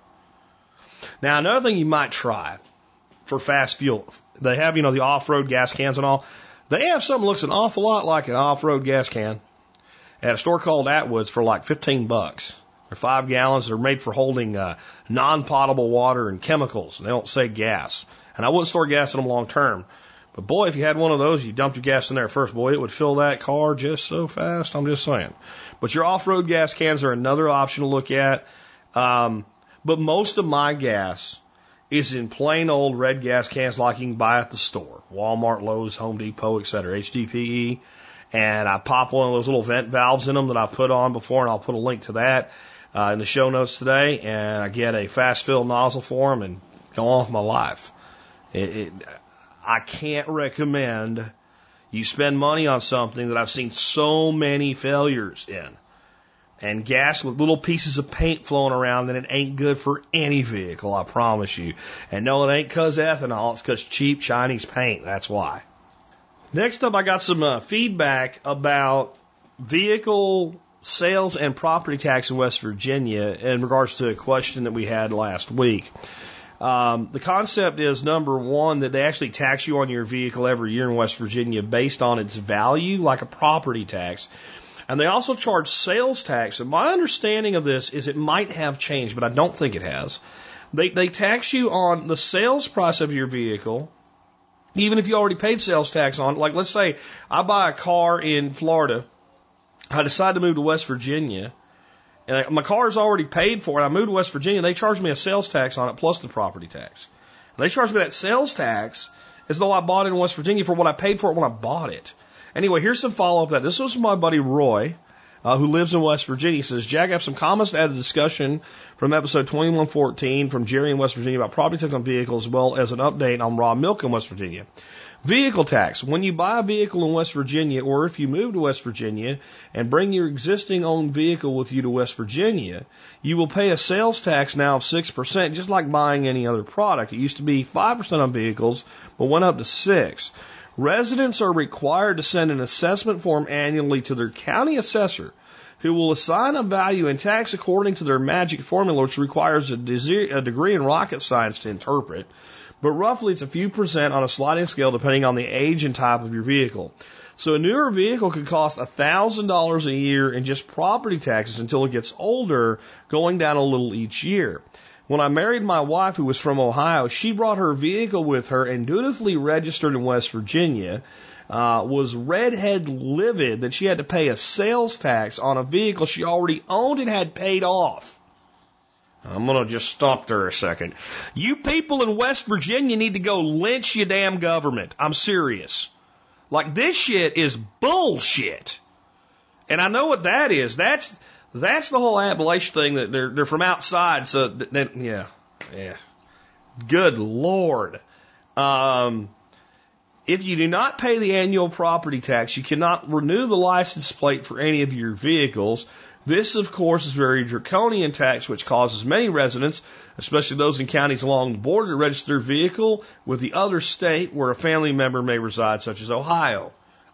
Speaker 2: Now, another thing you might try for fast fuel, they have, you know, the off-road gas cans and all. They have something that looks an awful lot like an off-road gas can at a store called Atwoods for like 15 bucks. They're five gallons. They're made for holding uh, non-potable water and chemicals. They don't say gas. And I wouldn't store gas in them long term. But boy, if you had one of those, you dumped your gas in there first, boy, it would fill that car just so fast. I'm just saying. But your off-road gas cans are another option to look at. Um, but most of my gas is in plain old red gas cans like you can buy at the store. Walmart, Lowe's, Home Depot, etc. HDPE. And I pop one of those little vent valves in them that I've put on before, and I'll put a link to that uh, in the show notes today, and I get a fast fill nozzle for them and go on with my life. It, it, I can't recommend you spend money on something that I've seen so many failures in. And gas with little pieces of paint flowing around, and it ain't good for any vehicle, I promise you. And no, it ain't cause ethanol, it's cause cheap Chinese paint, that's why. Next up, I got some uh, feedback about vehicle sales and property tax in West Virginia in regards to a question that we had last week. Um, the concept is number one that they actually tax you on your vehicle every year in West Virginia based on its value, like a property tax. And they also charge sales tax. And my understanding of this is it might have changed, but I don't think it has. They, they tax you on the sales price of your vehicle, even if you already paid sales tax on it. Like, let's say I buy a car in Florida I decided to move to West Virginia, and I, my car is already paid for. And I moved to West Virginia. They charged me a sales tax on it plus the property tax. And they charged me that sales tax as though I bought it in West Virginia for what I paid for it when I bought it. Anyway, here's some follow up that. This was my buddy Roy, uh, who lives in West Virginia. He says, Jack, I have some comments to add to the discussion from episode 2114 from Jerry in West Virginia about property tax on vehicles, as well as an update on raw milk in West Virginia. Vehicle tax. When you buy a vehicle in West Virginia, or if you move to West Virginia and bring your existing owned vehicle with you to West Virginia, you will pay a sales tax now of 6%, just like buying any other product. It used to be 5% on vehicles, but went up to 6 Residents are required to send an assessment form annually to their county assessor, who will assign a value in tax according to their magic formula, which requires a, degree in rocket science to interpret but roughly it's a few percent on a sliding scale depending on the age and type of your vehicle. So a newer vehicle could cost $1,000 a year in just property taxes until it gets older, going down a little each year. When I married my wife, who was from Ohio, she brought her vehicle with her and dutifully registered in West Virginia. Uh, was redhead livid that she had to pay a sales tax on a vehicle she already owned and had paid off. I'm going to just stop there a second. You people in West Virginia need to go lynch your damn government. I'm serious. Like this shit is bullshit. And I know what that is. That's that's the whole Appalachian thing that they're they're from outside. So yeah, yeah. Good lord. Um, if you do not pay the annual property tax, you cannot renew the license plate for any of your vehicles. This, of course, is very draconian tax, which causes many residents, especially those in counties along the border, to register their vehicle with the other state where a family member may reside, such as Ohio.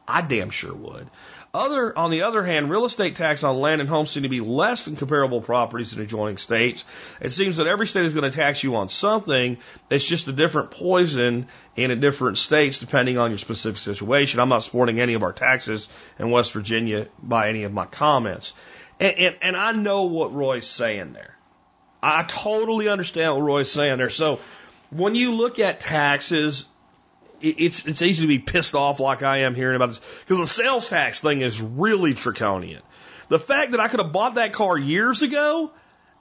Speaker 2: I damn sure would. Other, on the other hand, real estate tax on land and homes seem to be less than comparable properties in adjoining states. It seems that every state is going to tax you on something. It's just a different poison in a different states depending on your specific situation. I'm not supporting any of our taxes in West Virginia by any of my comments. And, and, and I know what Roy's saying there. I totally understand what Roy's saying there. So when you look at taxes, it's it's easy to be pissed off like I am hearing about this because the sales tax thing is really draconian. The fact that I could have bought that car years ago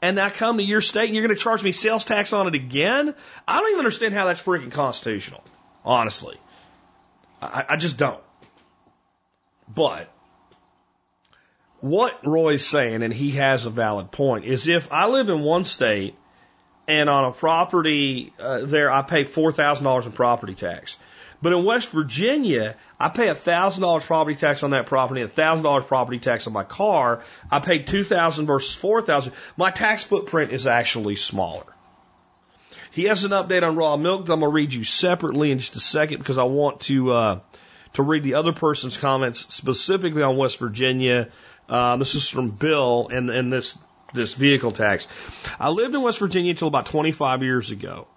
Speaker 2: and I come to your state and you're going to charge me sales tax on it again, I don't even understand how that's freaking constitutional. Honestly, I, I just don't. But what Roy's saying, and he has a valid point, is if I live in one state and on a property uh, there I pay four thousand dollars in property tax, but in West Virginia I pay a thousand dollars property tax on that property, a thousand dollars property tax on my car. I paid two thousand versus four thousand. My tax footprint is actually smaller. He has an update on raw milk that I'm gonna read you separately in just a second because I want to uh, to read the other person's comments specifically on West Virginia uh, this is from Bill and, and this, this vehicle tax. I lived in West Virginia until about 25 years ago.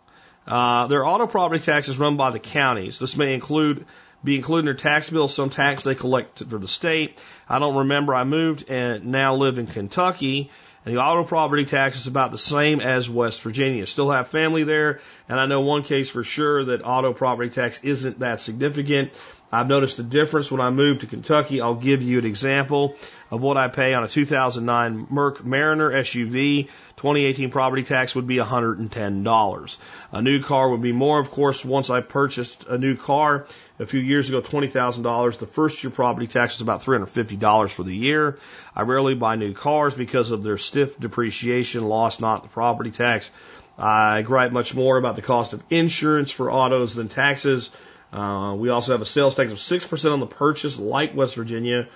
Speaker 2: Uh, their auto property tax is run by the counties. This may include be included in their tax bill some tax they collect for the state. I don't remember. I moved and now live in Kentucky, and the auto property tax is about the same as West Virginia. Still have family there, and I know one case for sure that auto property tax isn't that significant. I've noticed a difference when I moved to Kentucky. I'll give you an example of what I pay on a 2009 Merc Mariner SUV. 2018 property tax would be $110. A new car would be more, of course, once I purchased a new car a few years ago, $20,000. The first year property tax was about $350 for the year. I rarely buy new cars because of their stiff depreciation loss, not the property tax. I gripe much more about the cost of insurance for autos than taxes. Uh, we also have a sales tax of 6% on the purchase, like West Virginia.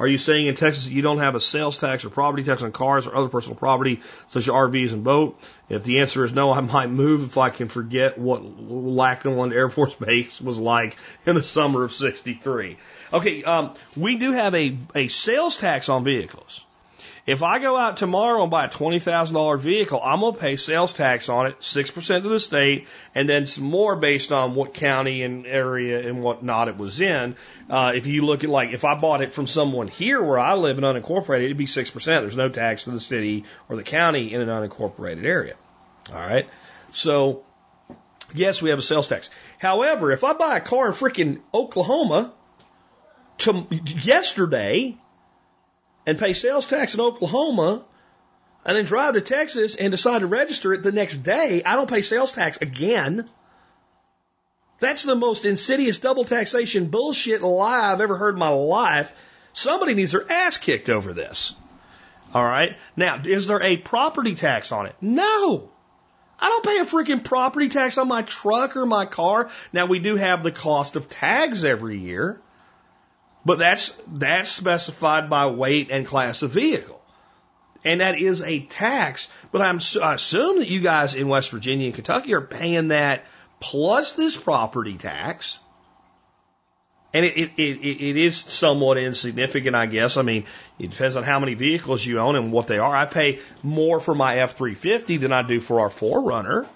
Speaker 2: Are you saying in Texas you don't have a sales tax or property tax on cars or other personal property, such as RVs and boat? If the answer is no, I might move if I can forget what Lackland Air Force Base was like in the summer of 63. Okay, um, we do have a, a sales tax on vehicles. If I go out tomorrow and buy a $20,000 vehicle, I'm going to pay sales tax on it, 6% to the state, and then some more based on what county and area and whatnot it was in. Uh, if you look at like, if I bought it from someone here where I live in unincorporated, it'd be 6%. There's no tax to the city or the county in an unincorporated area. All right. So, yes, we have a sales tax. However, if I buy a car in freaking Oklahoma to yesterday, and pay sales tax in Oklahoma and then drive to Texas and decide to register it the next day, I don't pay sales tax again. That's the most insidious double taxation bullshit lie I've ever heard in my life. Somebody needs their ass kicked over this. All right. Now, is there a property tax on it? No. I don't pay a freaking property tax on my truck or my car. Now we do have the cost of tags every year, but that's that's specified by weight and class of vehicle, and that is a tax. But I'm I assume that you guys in West Virginia and Kentucky are paying that plus this property tax. And it, it, it, it is somewhat insignificant, I guess. I mean, it depends on how many vehicles you own and what they are. I pay more for my F 350 than I do for our 4Runner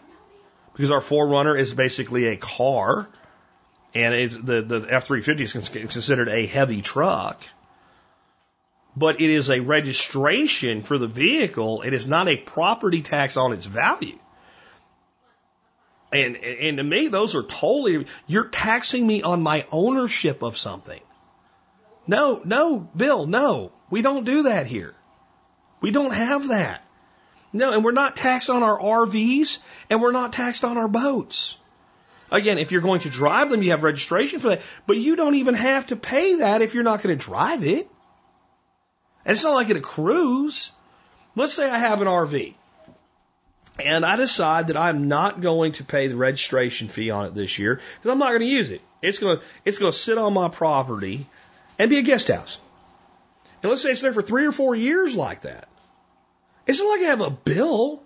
Speaker 2: because our 4Runner is basically a car and it's, the, the F 350 is considered a heavy truck. But it is a registration for the vehicle, it is not a property tax on its value. And, and to me, those are totally, you're taxing me on my ownership of something. No, no, Bill, no, we don't do that here. We don't have that. No, and we're not taxed on our RVs and we're not taxed on our boats. Again, if you're going to drive them, you have registration for that, but you don't even have to pay that if you're not going to drive it. And it's not like at a cruise. Let's say I have an RV and I decide that I'm not going to pay the registration fee on it this year because I'm not going to use it. It's going to, it's going to sit on my property and be a guest house. And let's say it's there for three or four years like that. It's not like I have a bill.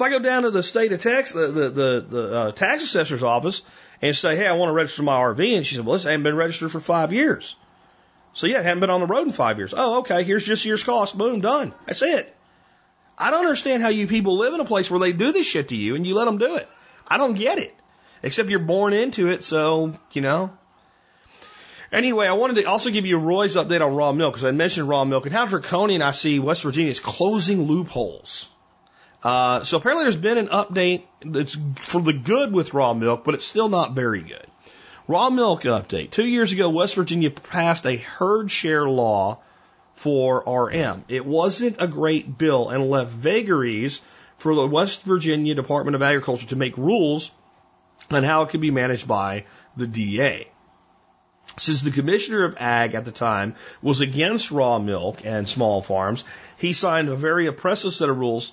Speaker 2: If I go down to the state of Texas, the, the, the, the uh, tax assessor's office and say, hey, I want to register my RV, and she said, well, this hasn't been registered for five years. So yeah, it hadn't been on the road in five years. Oh, okay, here's just year's cost. Boom, done. That's it. I don't understand how you people live in a place where they do this shit to you and you let them do it. I don't get it. Except you're born into it, so, you know. Anyway, I wanted to also give you Roy's update on raw milk because I mentioned raw milk and how draconian I see West Virginia is closing loopholes. Uh, so apparently there's been an update that's for the good with raw milk, but it's still not very good. Raw milk update. Two years ago, West Virginia passed a herd share law for RM. It wasn't a great bill and left vagaries for the West Virginia Department of Agriculture to make rules on how it could be managed by the DA. Since the commissioner of ag at the time was against raw milk and small farms, he signed a very oppressive set of rules,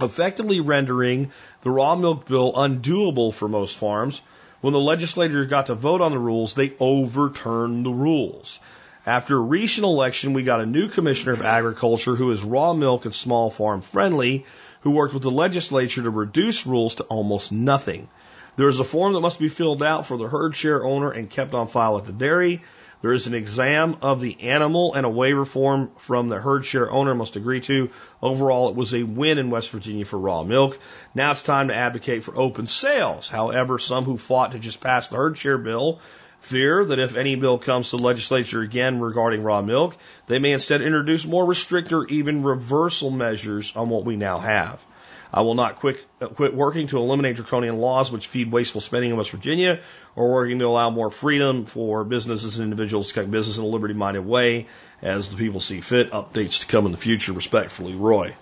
Speaker 2: effectively rendering the raw milk bill undoable for most farms. When the legislators got to vote on the rules, they overturned the rules. After a recent election, we got a new commissioner of agriculture who is raw milk and small farm friendly, who worked with the legislature to reduce rules to almost nothing. There is a form that must be filled out for the herd share owner and kept on file at the dairy. There is an exam of the animal and a waiver form from the herd share owner must agree to. Overall, it was a win in West Virginia for raw milk. Now it's time to advocate for open sales. However, some who fought to just pass the herd share bill fear that if any bill comes to the legislature again regarding raw milk, they may instead introduce more restrict or even reversal measures on what we now have. I will not quit, uh, quit working to eliminate draconian laws which feed wasteful spending in West Virginia or working to allow more freedom for businesses and individuals to conduct business in a liberty minded way as the people see fit. Updates to come in the future. Respectfully, Roy.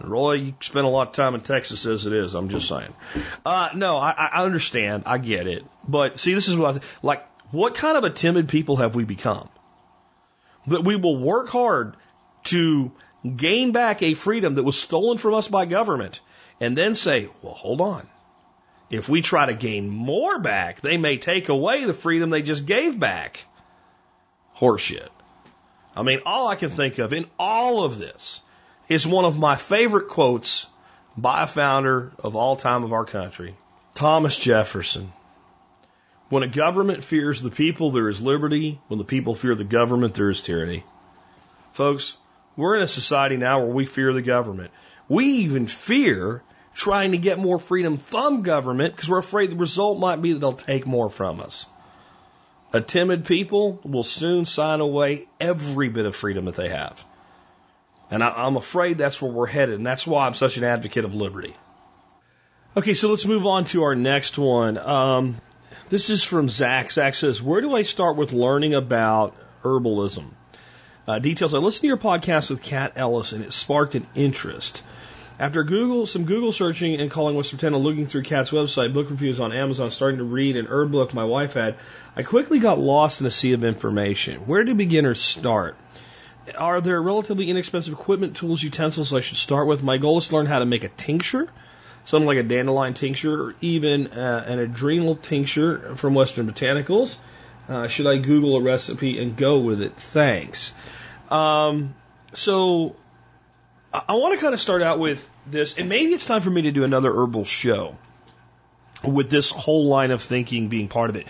Speaker 2: Roy, you spend a lot of time in Texas as it is. I'm just saying. Uh, no, I, I understand. I get it. But see, this is what I th- like. What kind of a timid people have we become? That we will work hard to gain back a freedom that was stolen from us by government and then say, well, hold on. If we try to gain more back, they may take away the freedom they just gave back. Horseshit. I mean, all I can think of in all of this is one of my favorite quotes by a founder of all time of our country, Thomas Jefferson. When a government fears the people, there is liberty. When the people fear the government, there is tyranny. Folks, we're in a society now where we fear the government. We even fear trying to get more freedom from government because we're afraid the result might be that they'll take more from us. A timid people will soon sign away every bit of freedom that they have. And I, am afraid that's where we're headed, and that's why I'm such an advocate of liberty. Okay, so let's move on to our next one. Um, this is from Zach. Zach says, Where do I start with learning about herbalism? Uh, details I listened to your podcast with Cat Ellis, and it sparked an interest. After Google, some Google searching and calling West Virginia, looking through Cat's website, book reviews on Amazon, starting to read an herb book my wife had, I quickly got lost in a sea of information. Where do beginners start? Are there relatively inexpensive equipment, tools, utensils I should start with? My goal is to learn how to make a tincture, something like a dandelion tincture, or even uh, an adrenal tincture from Western Botanicals. Uh, should I Google a recipe and go with it? Thanks. Um, so I, I want to kind of start out with this, and maybe it's time for me to do another herbal show with this whole line of thinking being part of it.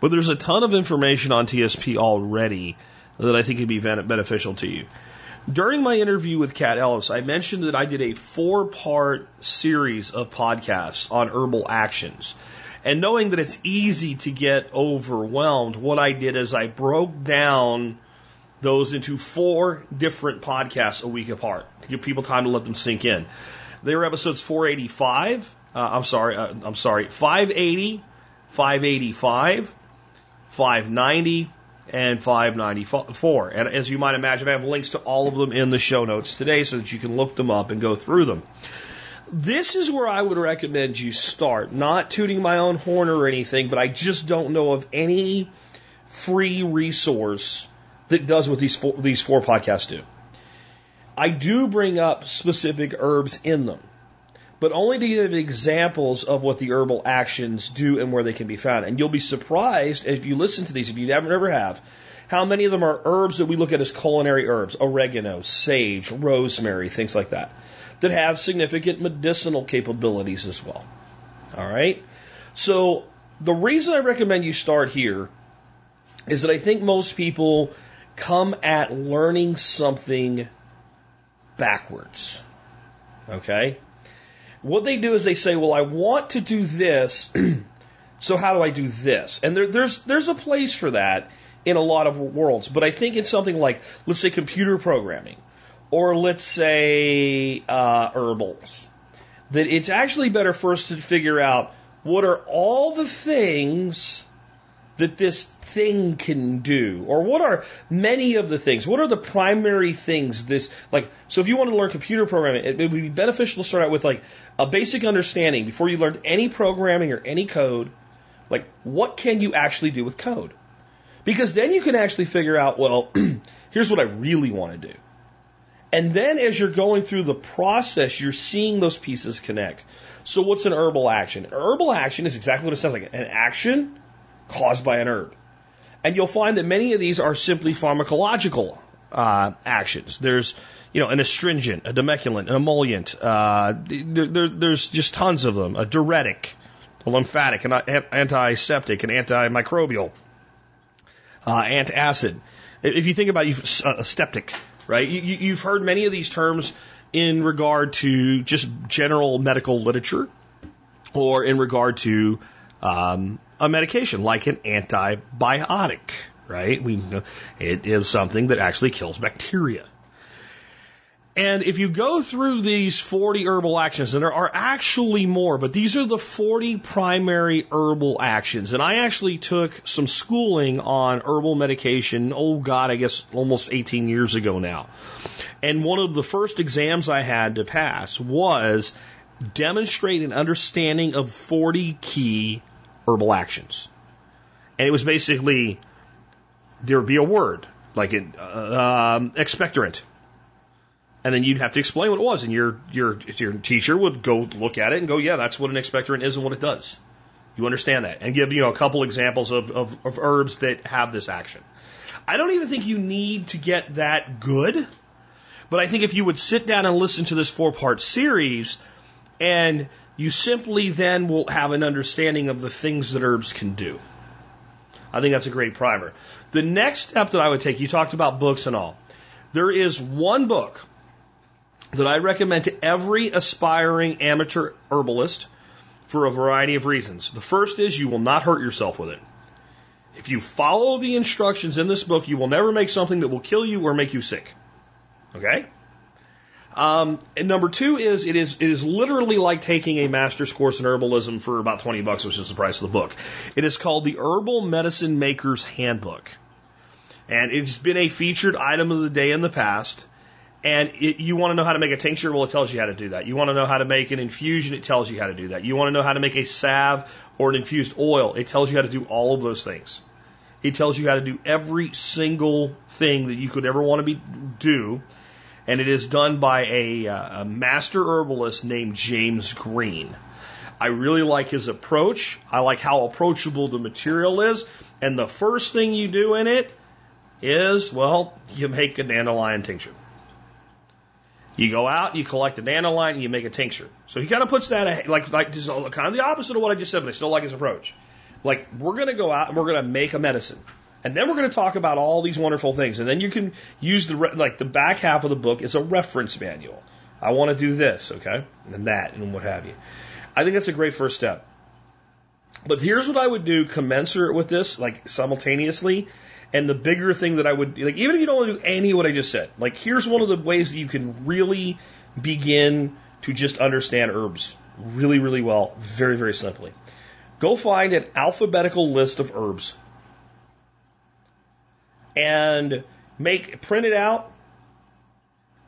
Speaker 2: But there's a ton of information on TSP already that I think could be beneficial to you. During my interview with Cat Ellis, I mentioned that I did a four part series of podcasts on herbal actions. And knowing that it's easy to get overwhelmed, what I did is I broke down those into four different podcasts a week apart to give people time to let them sink in. They were episodes 485, uh, I'm sorry, uh, I'm sorry, 580, 585, 590, and 594. And as you might imagine, I have links to all of them in the show notes today so that you can look them up and go through them. This is where I would recommend you start. Not tooting my own horn or anything, but I just don't know of any free resource that does what these four, these four podcasts do. I do bring up specific herbs in them, but only to give examples of what the herbal actions do and where they can be found. And you'll be surprised if you listen to these, if you haven't ever have, how many of them are herbs that we look at as culinary herbs, oregano, sage, rosemary, things like that that have significant medicinal capabilities as well. All right? So, the reason I recommend you start here is that I think most people come at learning something backwards. Okay? What they do is they say, well, I want to do this, so how do I do this? And there, there's, there's a place for that in a lot of worlds, but I think in something like, let's say computer programming or let's say uh, herbals, that it's actually better first to figure out what are all the things that this thing can do, or what are many of the things? What are the primary things this like? So if you want to learn computer programming, it, it would be beneficial to start out with like a basic understanding before you learn any programming or any code. Like, what can you actually do with code? Because then you can actually figure out, well, here's what I really want to do. And then as you're going through the process, you're seeing those pieces connect. So what's an herbal action? Herbal action is exactly what it sounds like. An action caused by an herb. And you'll find that many of these are simply pharmacological uh, actions. There's, you know, an astringent, a demulcent, an emollient. Uh, there, there, there's just tons of them. A diuretic, a lymphatic, an antiseptic, an antimicrobial, uh, antacid. If you think about it, a septic, right? You, you've heard many of these terms in regard to just general medical literature or in regard to um, a medication like an antibiotic, right? We it is something that actually kills bacteria. And if you go through these 40 herbal actions, and there are actually more, but these are the 40 primary herbal actions. And I actually took some schooling on herbal medication, oh God, I guess almost 18 years ago now. And one of the first exams I had to pass was demonstrate an understanding of 40 key herbal actions. And it was basically, there would be a word, like an uh, um, expectorant and then you'd have to explain what it was, and your your your teacher would go look at it and go, yeah, that's what an expectorant is and what it does. You understand that, and give you know a couple examples of, of, of herbs that have this action. I don't even think you need to get that good, but I think if you would sit down and listen to this four part series, and you simply then will have an understanding of the things that herbs can do. I think that's a great primer. The next step that I would take, you talked about books and all. There is one book that I recommend to every aspiring amateur herbalist for a variety of reasons. The first is you will not hurt yourself with it. If you follow the instructions in this book, you will never make something that will kill you or make you sick. Okay? Um, and number two is it is it is literally like taking a master's course in herbalism for about twenty bucks, which is the price of the book. It is called the Herbal Medicine Maker's Handbook, and it's been a featured item of the day in the past. And it, you want to know how to make a tincture? Well, it tells you how to do that. You want to know how to make an infusion? It tells you how to do that. You want to know how to make a salve or an infused oil? It tells you how to do all of those things. It tells you how to do every single thing that you could ever want to be do. and it is done by a, uh, a master herbalist named James Green. I really like his approach. I like how approachable the material is. And the first thing you do in it is, well, you make a dandelion tincture. You go out, you collect a dandelion, and you make a tincture. So he kind of puts that like like just kind of the opposite of what I just said, but I still like his approach. Like we're going to go out and we're going to make a medicine. And then we're going to talk about all these wonderful things. And then you can use the, re- like the back half of the book is a reference manual. I want to do this, okay? And that, and what have you. I think that's a great first step. But here's what I would do commensurate with this, like simultaneously. And the bigger thing that I would, like, even if you don't want to do any of what I just said, like, here's one of the ways that you can really begin to just understand herbs really, really well, very, very simply. Go find an alphabetical list of herbs and make print it out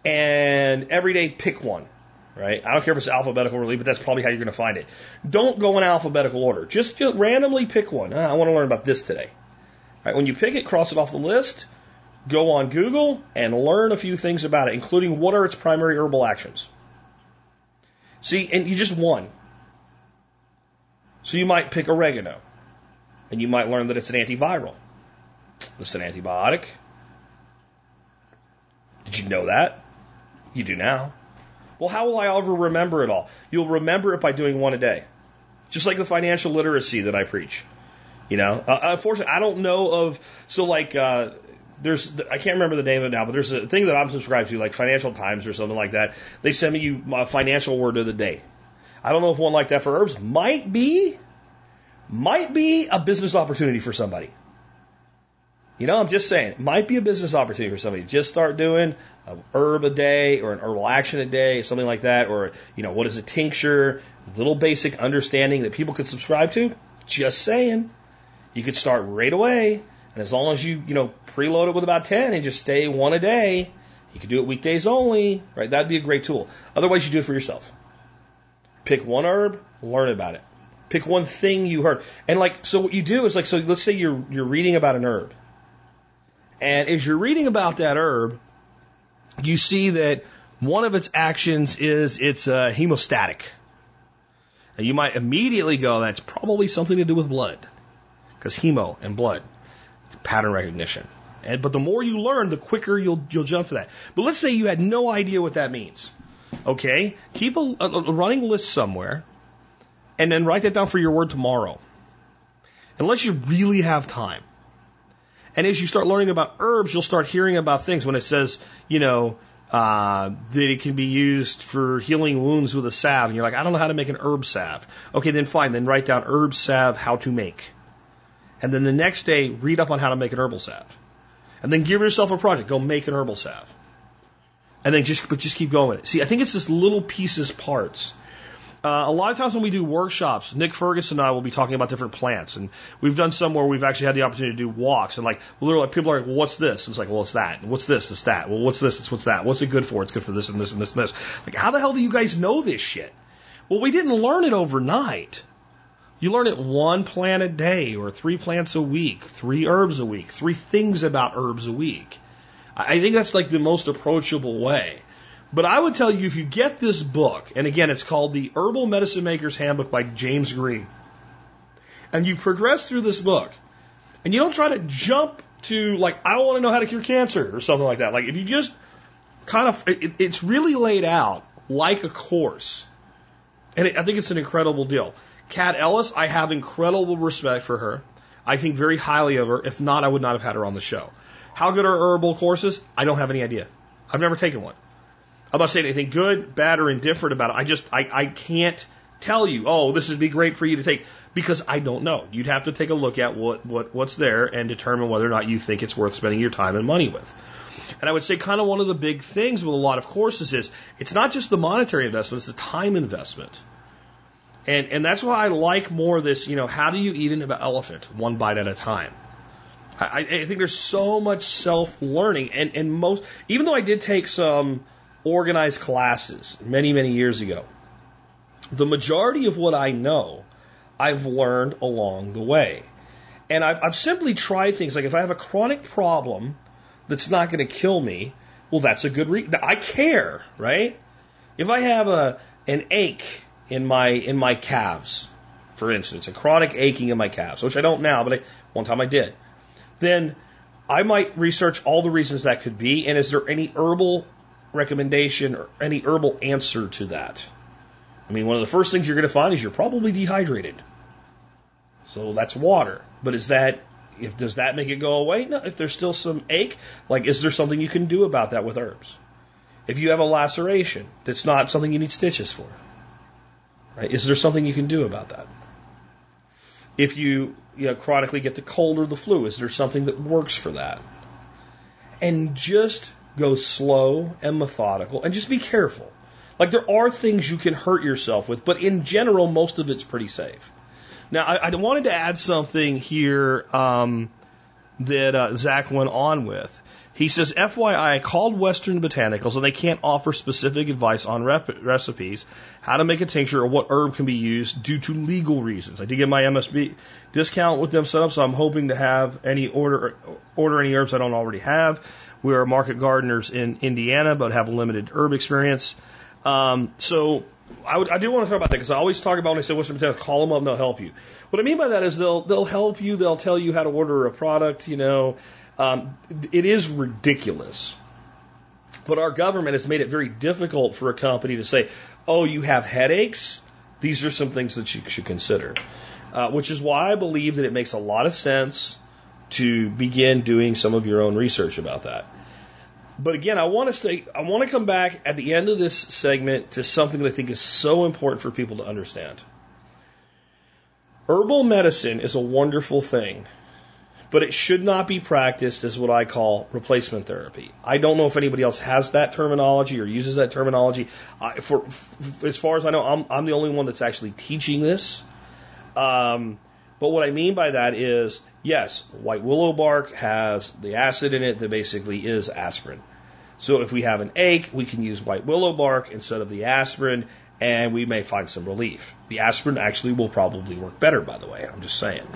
Speaker 2: and every day pick one. Right? I don't care if it's alphabetical or really, but that's probably how you're going to find it. Don't go in alphabetical order. Just, randomly pick one. Ah, I want to learn about this today. Right? When you pick it, cross it off the list. Go on Google and learn a few things about it, including what are its primary herbal actions. See, and you just one. So you might pick oregano, and you might learn that it's an antiviral. It's an antibiotic. Did you know that? You do now. Well, how will I ever remember it all? You'll remember it by doing one a day. Just like the financial literacy that I preach. You know, uh, unfortunately, I don't know of, so like, uh, there's, I can't remember the name of it now, but there's a thing that I'm subscribed to, like Financial Times or something like that. They send me you a financial word of the day. I don't know if one like that for herbs might be, might be a business opportunity for somebody. You know, I'm just saying, it might be a business opportunity for somebody. Just start doing a herb a day or an herbal action a day, something like that, or, you know, what is a tincture, little basic understanding that people could subscribe to. Just saying. You could start right away, and as long as you, you know, preload it with about 10 and just stay one a day, you could do it weekdays only, right? That'd be a great tool. Otherwise, you do it for yourself. Pick one herb, learn about it. Pick one thing you heard. And like, so what you do is like, so let's say you're, you're reading about an herb and as you're reading about that herb, you see that one of its actions is it's uh, hemostatic. And you might immediately go, that's probably something to do with blood. Because hemo and blood, pattern recognition. And, but the more you learn, the quicker you'll, you'll jump to that. But let's say you had no idea what that means. Okay? Keep a, a, running list somewhere and then write that down for your word tomorrow. Unless you really have time. And as you start learning about herbs, you'll start hearing about things when it says, you know, uh, that it can be used for healing wounds with a salve. And you're like, I don't know how to make an herb salve. Okay, then fine. Then write down herb salve, how to make. And then the next day, read up on how to make an herbal salve. And then give yourself a project. Go make an herbal salve. And then just, but just keep going with it. See, I think it's this little pieces, parts uh, a lot of times when we do workshops, Nick Ferguson and I will be talking about different plants, and we've done some where we've actually had the opportunity to do walks, and like literally people are like, well, "What's this?" And it's like, "Well, it's that." What's this? It's that. Well, what's this? It's what's that. What's it good for? It's good for this and this and this and this. Like, how the hell do you guys know this shit? Well, we didn't learn it overnight. You learn it one plant a day, or three plants a week, three herbs a week, three things about herbs a week. I think that's like the most approachable way. But I would tell you if you get this book, and again, it's called The Herbal Medicine Maker's Handbook by James Green, and you progress through this book, and you don't try to jump to, like, I want to know how to cure cancer or something like that. Like, if you just kind of, it, it's really laid out like a course. And it, I think it's an incredible deal. Cat Ellis, I have incredible respect for her. I think very highly of her. If not, I would not have had her on the show. How good are herbal courses? I don't have any idea. I've never taken one. I'm not saying anything good, bad, or indifferent about it. I just, I, I can't tell you, oh, this would be great for you to take because I don't know. You'd have to take a look at what, what, what's there and determine whether or not you think it's worth spending your time and money with. And I would say kind of one of the big things with a lot of courses is it's not just the monetary investment, it's the time investment. And, and that's why I like more this, you know, how do you eat an elephant one bite at a time? I, I think there's so much self learning and, and most, even though I did take some, organized classes many, many years ago. The majority of what I know, I've learned along the way. And I've, I've simply tried things like if I have a chronic problem that's not going to kill me, Well, that's a good reason. I care, right? If I have a an ache in my in my calves, for instance, a chronic aching in my calves, which I don't now, but I, one time I did, then I might research all the reasons that could be, and is there any herbal recommendation or any herbal answer to that? I mean, one of the first things you're going to find is you're probably dehydrated. So that's water. But is that if does that make it go away? No. If there's still some ache, like is there something you can do about that with herbs? If you have a laceration, that's not something you need stitches for. Right? Is there something you can do about that? If you, you know, chronically get the cold or the flu, is there something that works for that? And just go slow and methodical and just be careful. Like there are things you can hurt yourself with, but in general, most of it's pretty safe. Now, I, I wanted to add something here um, that uh, Zach went on with. He says, FYI, I called Western Botanicals and they can't offer specific advice on rep- recipes, how to make a tincture, or what herb can be used due to legal reasons. I did get my MSB discount with them set up, so I'm hoping to have any order order any herbs I don't already have. We are market gardeners in Indiana, but have limited herb experience. Um, so I, I do want to talk about that because I always talk about when I say Western Botanicals, call them up and they'll help you. What I mean by that is they'll they'll help you. They'll tell you how to order a product. You know, um, it is ridiculous. But our government has made it very difficult for a company to say, "Oh, you have headaches. These are some things that you should consider." Uh, which is why I believe that it makes a lot of sense to begin doing some of your own research about that. But again, I want to stay, I want to come back at the end of this segment to something that I think is so important for people to understand. Herbal medicine is a wonderful thing, but it should not be practiced as what I call replacement therapy. I don't know if anybody else has that terminology or uses that terminology. I, for, for, as far as I know, I'm, I'm the only one that's actually teaching this. Um, but what I mean by that is, yes, white willow bark has the acid in it that basically is aspirin. So if we have an ache, we can use white willow bark instead of the aspirin, and we may find some relief. The aspirin actually will probably work better, by the way. I'm just saying.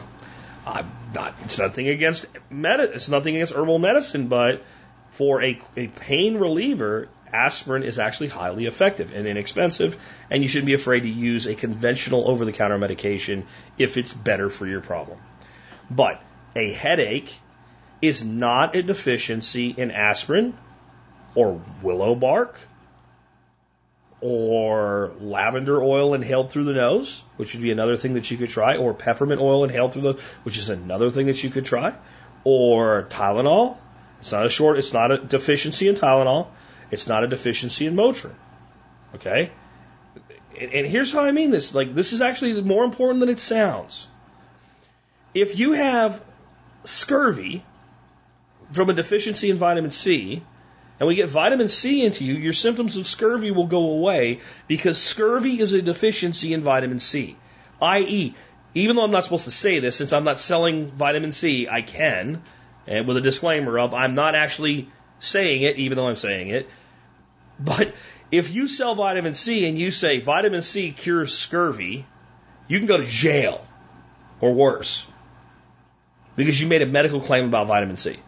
Speaker 2: I'm not. It's nothing against med. It's nothing against herbal medicine, but for a, a pain reliever, aspirin is actually highly effective and inexpensive, and you shouldn't be afraid to use a conventional over-the-counter medication if it's better for your problem. But a headache is not a deficiency in aspirin or willow bark or lavender oil inhaled through the nose, which would be another thing that you could try, or peppermint oil inhaled through the, which is another thing that you could try, or Tylenol. It's not a short, it's not a deficiency in Tylenol. It's not a deficiency in Motrin. Okay? And, and here's how I mean this. Like, this is actually more important than it sounds. If you have scurvy from a deficiency in vitamin C, and we get vitamin C into you, your symptoms of scurvy will go away because scurvy is a deficiency in vitamin C. I.e., even though I'm not supposed to say this, since I'm not selling vitamin C, I can, and with a disclaimer of I'm not actually saying it, even though I'm saying it. But if you sell vitamin C and you say vitamin C cures scurvy, you can go to jail or worse because you made a medical claim about vitamin C.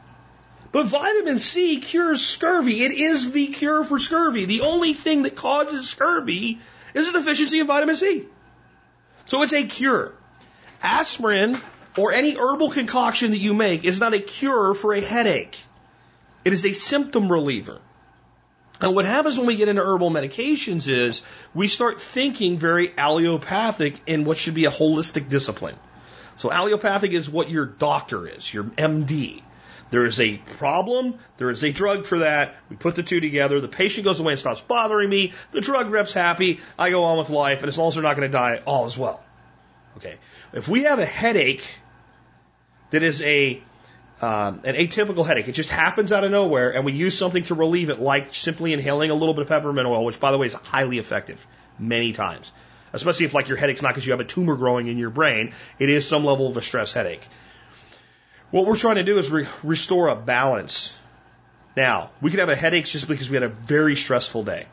Speaker 2: But vitamin C cures scurvy. It is the cure for scurvy. The only thing that causes scurvy is a deficiency of vitamin C. So it's a cure. Aspirin or any herbal concoction that you make is not a cure for a headache. It is a symptom reliever. And what happens when we get into herbal medications is we start thinking very allopathic in what should be a holistic discipline. So allopathic is what your doctor is, your MD. There is a problem. There is a drug for that. We put the two together. The patient goes away and stops bothering me. The drug rep's happy. I go on with life. And as long as they're not going to die, all is well. Okay. If we have a headache that is a um, an atypical headache, it just happens out of nowhere, and we use something to relieve it, like simply inhaling a little bit of peppermint oil, which, by the way, is highly effective many times. Especially if, like, your headache's not because you have a tumor growing in your brain, it is some level of a stress headache. What we're trying to do is re- restore a balance. Now, we could have a headache just because we had a very stressful day.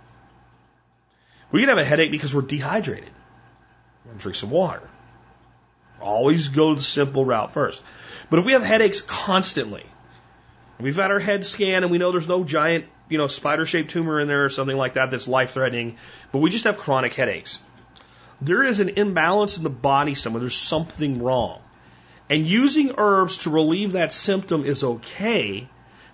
Speaker 2: We could have a headache because we're dehydrated. Drink some water. Always go the simple route first. But if we have headaches constantly, we've had our head scanned and we know there's no giant, you know, spider shaped tumor in there or something like that that's life threatening, but we just have chronic headaches. There is an imbalance in the body somewhere. There's something wrong. And using herbs to relieve that symptom is okay,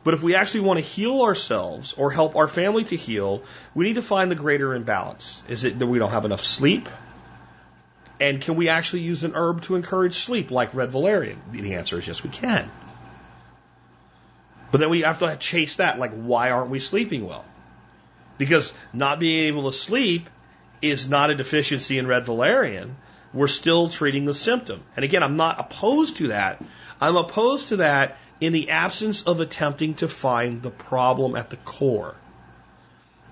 Speaker 2: but if we actually want to heal ourselves or help our family to heal, we need to find the greater imbalance. Is it that we don't have enough sleep? And can we actually use an herb to encourage sleep, like red valerian? The answer is yes, we can. But then we have to chase that, like, why aren't we sleeping well? Because not being able to sleep is not a deficiency in red valerian. We're still treating the symptom. And again, I'm not opposed to that. I'm opposed to that in the absence of attempting to find the problem at the core.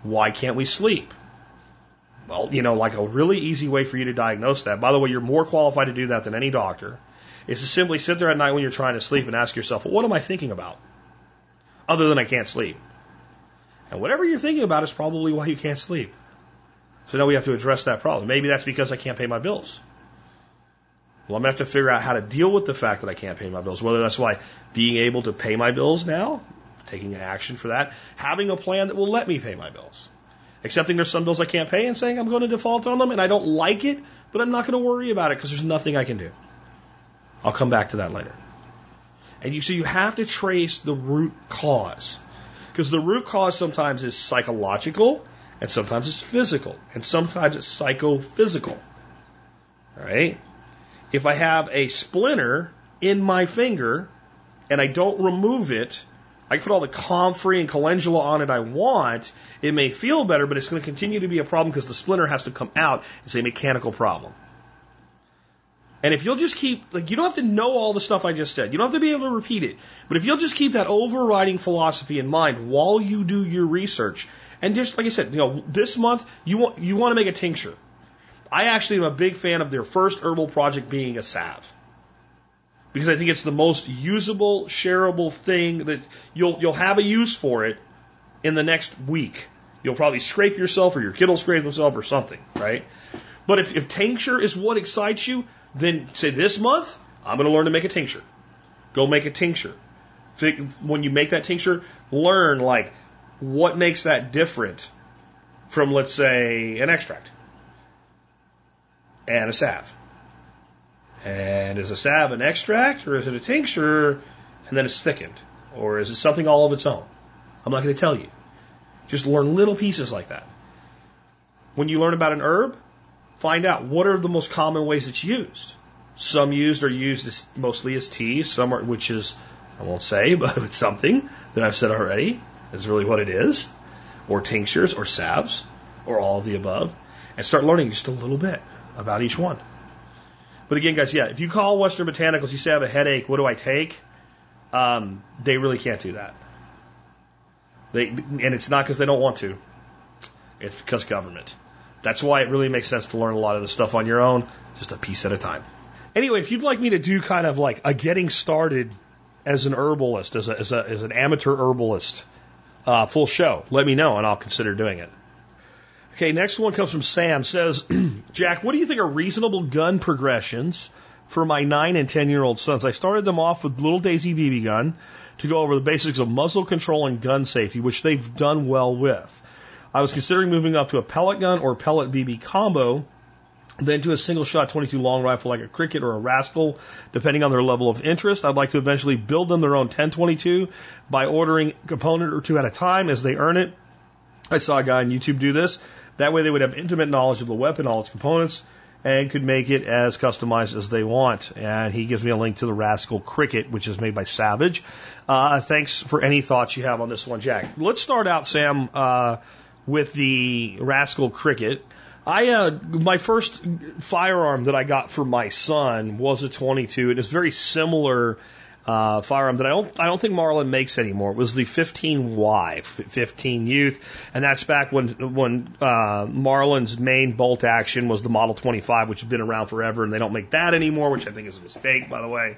Speaker 2: Why can't we sleep? Well, you know, like a really easy way for you to diagnose that, by the way, you're more qualified to do that than any doctor, is to simply sit there at night when you're trying to sleep and ask yourself, well, what am I thinking about? Other than I can't sleep. And whatever you're thinking about is probably why you can't sleep. So now we have to address that problem. Maybe that's because I can't pay my bills. Well, I'm going to have to figure out how to deal with the fact that I can't pay my bills. Whether that's why being able to pay my bills now, taking an action for that, having a plan that will let me pay my bills accepting there's some bills I can't pay and saying I'm going to default on them and I don't like it, but I'm not going to worry about it because there's nothing I can do. I'll come back to that later. And you so you have to trace the root cause. Because the root cause sometimes is psychological and sometimes it's physical and sometimes it's psychophysical. All right? If I have a splinter in my finger and I don't remove it, I can put all the comfrey and calendula on it I want. It may feel better, but it's going to continue to be a problem because the splinter has to come out. It's a mechanical problem. And if you'll just keep, like, you don't have to know all the stuff I just said. You don't have to be able to repeat it. But if you'll just keep that overriding philosophy in mind while you do your research, and just, like I said, you know, this month, you want, you want to make a tincture. I actually am a big fan of their first herbal project being a salve because I think it's the most usable, shareable thing that you'll you'll have a use for it in the next week. You'll probably scrape yourself or your kid will scrape himself or something, right? But if, if tincture is what excites you, then say this month, I'm going to learn to make a tincture. Go make a tincture. When you make that tincture, learn like what makes that different from, let's say, an extract and a salve. And is a salve an extract or is it a tincture and then it's thickened? Or is it something all of its own? I'm not going to tell you. Just learn little pieces like that. When you learn about an herb, find out what are the most common ways it's used. Some used are used as, mostly as tea, some are, which is, I won't say, but it's something that I've said already is really what it is, or tinctures, or salves, or all of the above, and start learning just a little bit about each one. But again, guys, yeah, if you call Western Botanicals, you say I have a headache, what do I take? Um, they really can't do that. They, and it's not because they don't want to. It's because government. That's why it really makes sense to learn a lot of the stuff on your own, just a piece at a time. Anyway, if you'd like me to do kind of like a getting started as an herbalist, as, a, as, a, as an amateur herbalist, uh, full show, let me know and I'll consider doing it. Okay, next one comes from Sam. Says, Jack, what do you think are reasonable gun progressions for my nine and ten year old sons? I started them off with little Daisy BB gun to go over the basics of muzzle control and gun safety, which they've done well with. I was considering moving up to a pellet gun or pellet BB combo, then to a single shot 22 long rifle like a Cricket or a Rascal, depending on their level of interest. I'd like to eventually build them their own 1022 by ordering component or two at a time as they earn it. I saw a guy on YouTube do this. That way they would have intimate knowledge of the weapon, all its components, and could make it as customized as they want. And he gives me a link to the Rascal Cricket, which is made by Savage. Uh, thanks for any thoughts you have on this one, Jack. Let's start out, Sam, uh, with the Rascal Cricket. I uh, my first firearm that I got for my son was a 22. and It is very similar uh, firearm that I don't I don't think Marlin makes anymore. It was the 15Y, 15 Youth, and that's back when when uh, Marlin's main bolt action was the Model 25, which has been around forever, and they don't make that anymore, which I think is a mistake, by the way.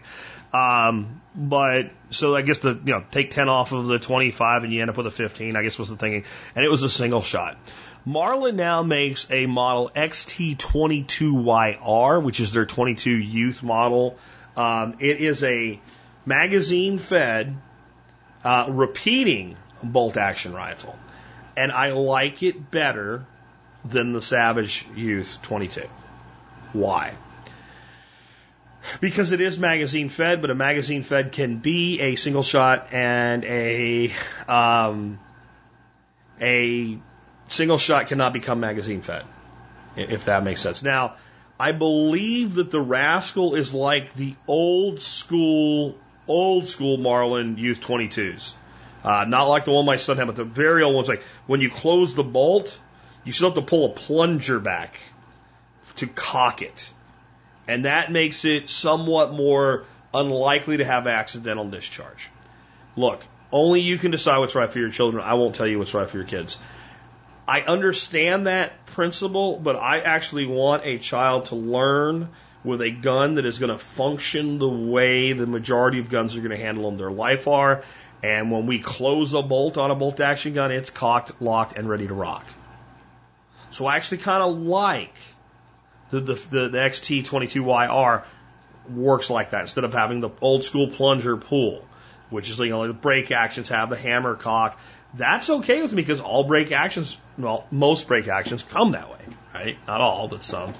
Speaker 2: Um, but so I guess the you know take 10 off of the 25 and you end up with a 15. I guess was the thinking, and it was a single shot. Marlin now makes a model XT22YR, which is their 22 youth model. Um, it is a magazine fed, uh, repeating bolt action rifle. And I like it better than the Savage Youth 22. Why? Because it is magazine fed, but a magazine fed can be a single shot and a um, a single shot cannot become magazine fed, if that makes sense. Now, I believe that the Rascal is like the old school, old school Marlin Youth 22s. Uh, not like the one my son had, but the very old ones. Like when you close the bolt, you still have to pull a plunger back to cock it. And that makes it somewhat more unlikely to have accidental discharge. Look, only you can decide what's right for your children. I won't tell you what's right for your kids. I understand that principle, but I actually want a child to learn with a gun that is going to function the way the majority of guns are going to handle in their life are. And when we close a bolt on a bolt action gun, it's cocked, locked, and ready to rock. So I actually kind of like the, the, the, the XT22YR works like that instead of having the old school plunger pull, which is, you know, the break actions have the hammer cock. That's okay with me because all break actions, well, most break actions come that way, right? Not all, but some.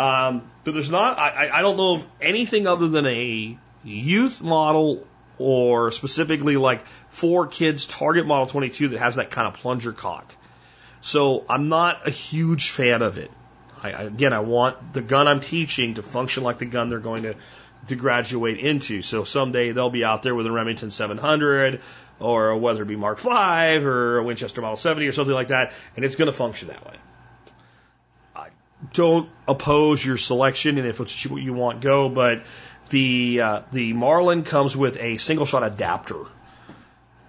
Speaker 2: Um, but there's not, I, I don't know of anything other than a youth model or specifically like for kids target model 22 that has that kind of plunger cock. So I'm not a huge fan of it. I, again, I want the gun I'm teaching to function like the gun they're going to, to graduate into. So someday they'll be out there with a Remington 700 or whether it be Mark V or a Winchester Model 70 or something like that, and it's going to function that way. Don't oppose your selection, and if it's what you want, go. But the uh, the Marlin comes with a single shot adapter.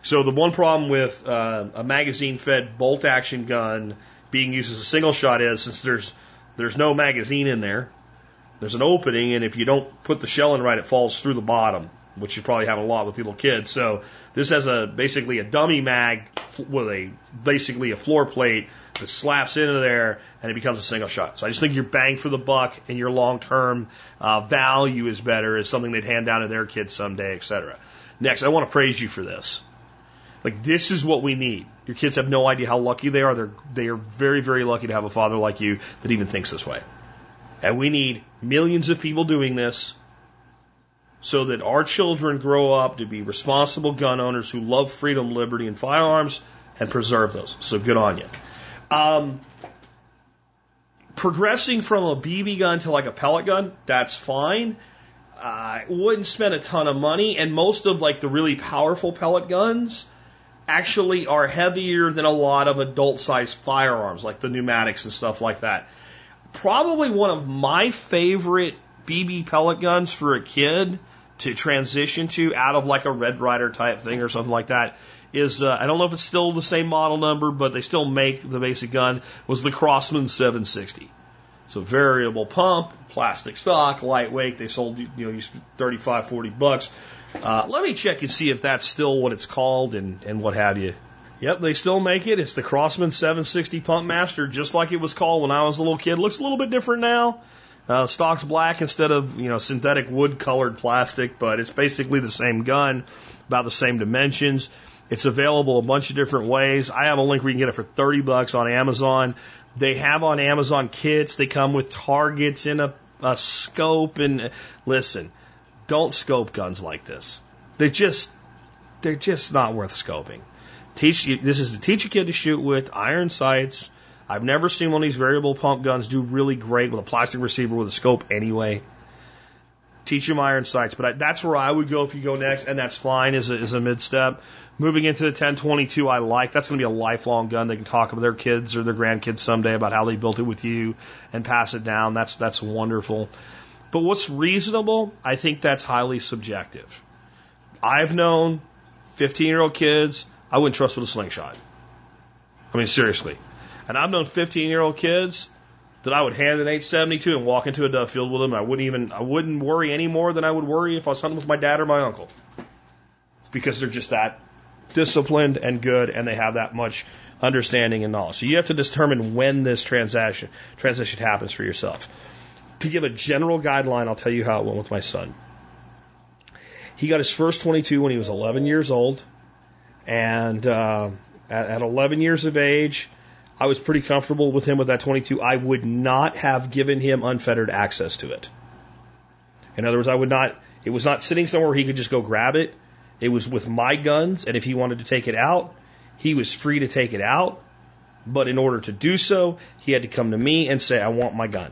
Speaker 2: So the one problem with uh, a magazine fed bolt action gun being used as a single shot is since there's there's no magazine in there, there's an opening, and if you don't put the shell in right, it falls through the bottom, which you probably have a lot with little kids. So this has a basically a dummy mag with a basically a floor plate that slaps into there, and it becomes a single shot. So I just think your bang for the buck and your long term uh, value is better. Is something they'd hand down to their kids someday, etc. Next, I want to praise you for this. Like this is what we need. Your kids have no idea how lucky they are. They're they are very very lucky to have a father like you that even thinks this way. And we need millions of people doing this so that our children grow up to be responsible gun owners who love freedom, liberty, and firearms and preserve those. So good on you. Um, progressing from a BB gun to like a pellet gun, that's fine. I uh, wouldn't spend a ton of money, and most of like the really powerful pellet guns actually are heavier than a lot of adult sized firearms, like the pneumatics and stuff like that. Probably one of my favorite BB pellet guns for a kid to transition to out of like a Red Ryder type thing or something like that is uh, I don't know if it's still the same model number, but they still make the basic gun was the Crosman 760. So variable pump, plastic stock, lightweight. They sold you know 35, 40 bucks. Uh, let me check and see if that's still what it's called and, and what have you. Yep, they still make it. It's the Crosman 760 Pump Master, just like it was called when I was a little kid. Looks a little bit different now. Uh, stock's black instead of you know synthetic wood colored plastic, but it's basically the same gun, about the same dimensions. It's available a bunch of different ways. I have a link where you can get it for 30 bucks on Amazon. They have on Amazon kits. They come with targets in a, a scope. And listen, don't scope guns like this. They're just, they're just not worth scoping. Teach you this is to teach a kid to shoot with iron sights. I've never seen one of these variable pump guns do really great with a plastic receiver with a scope anyway. Teach them iron sights, but I, that's where I would go if you go next, and that's fine as a, as a mid step. Moving into the 1022, I like that's going to be a lifelong gun. They can talk with their kids or their grandkids someday about how they built it with you and pass it down. That's that's wonderful. But what's reasonable, I think that's highly subjective. I've known 15 year old kids I wouldn't trust with a slingshot. I mean, seriously. And I've known 15 year old kids that I would hand an 872 and walk into a dove field with them. I wouldn't even, I wouldn't worry any more than I would worry if I was hunting with my dad or my uncle. Because they're just that disciplined and good and they have that much understanding and knowledge. So you have to determine when this transaction, transition happens for yourself to give a general guideline, I'll tell you how it went with my son. He got his first 22 when he was 11 years old, And uh, at, at 11 years of age, I was pretty comfortable with him with that 22. I would not have given him unfettered access to it. In other words, I would not, it was not sitting somewhere he could just go grab it. It was with my guns, and if he wanted to take it out, he was free to take it out. But in order to do so, he had to come to me and say, I want my gun.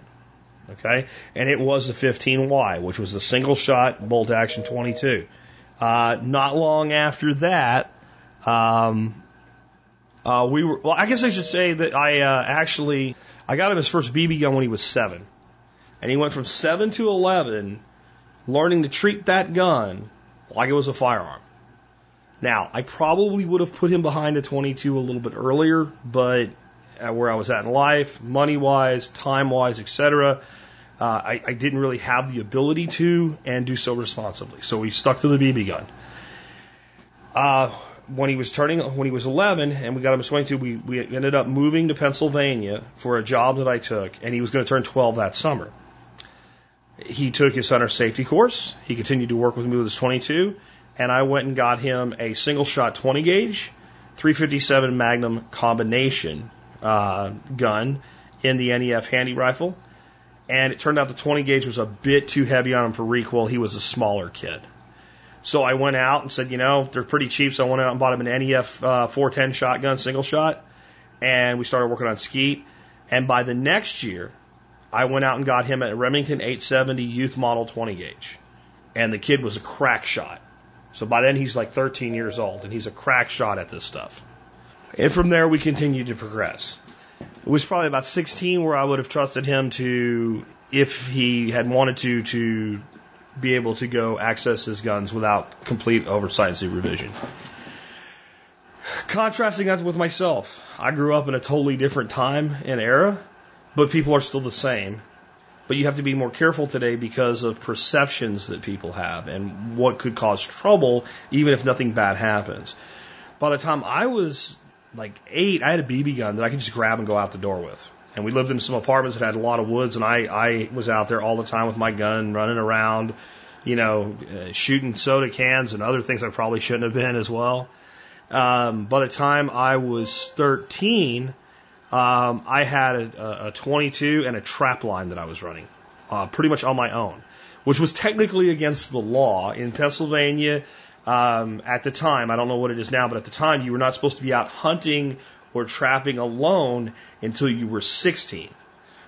Speaker 2: Okay? And it was the 15Y, which was the single shot bolt action 22. Uh, not long after that, um, uh, we were, well, I guess I should say that I uh, actually, I got him his first BB gun when he was seven. And he went from seven to 11 learning to treat that gun like it was a firearm. Now, I probably would have put him behind a 22 a little bit earlier, but where I was at in life, money wise, time wise, etc., uh, I, I didn't really have the ability to and do so responsibly. So we stuck to the BB gun. Uh, when he was turning, when he was 11 and we got him to 22, we, we ended up moving to Pennsylvania for a job that I took, and he was going to turn 12 that summer. He took his hunter safety course. He continued to work with me with his 22, and I went and got him a single shot 20 gauge, 357 Magnum combination uh, gun in the NEF Handi-Rifle. And it turned out the 20 gauge was a bit too heavy on him for recoil. He was a smaller kid. So I went out and said, you know, they're pretty cheap. So I went out and bought him an NEF uh, 410 shotgun, single shot. And we started working on skeet. And by the next year, I went out and got him a Remington 870 youth model 20 gauge. And the kid was a crack shot. So by then he's like 13 years old and he's a crack shot at this stuff. And from there we continued to progress. It was probably about 16 where I would have trusted him to, if he had wanted to, to be able to go access his guns without complete oversight and supervision. Contrasting that with myself, I grew up in a totally different time and era, but people are still the same. But you have to be more careful today because of perceptions that people have and what could cause trouble, even if nothing bad happens. By the time I was like eight, I had a BB gun that I could just grab and go out the door with. And we lived in some apartments that had a lot of woods, and I, I was out there all the time with my gun, running around, you know, uh, shooting soda cans and other things I probably shouldn't have been as well. Um, by the time I was 13, um, I had a, a 22 and a trap line that I was running, uh, pretty much on my own, which was technically against the law in Pennsylvania. Um, at the time, I don't know what it is now, but at the time, you were not supposed to be out hunting or trapping alone until you were 16.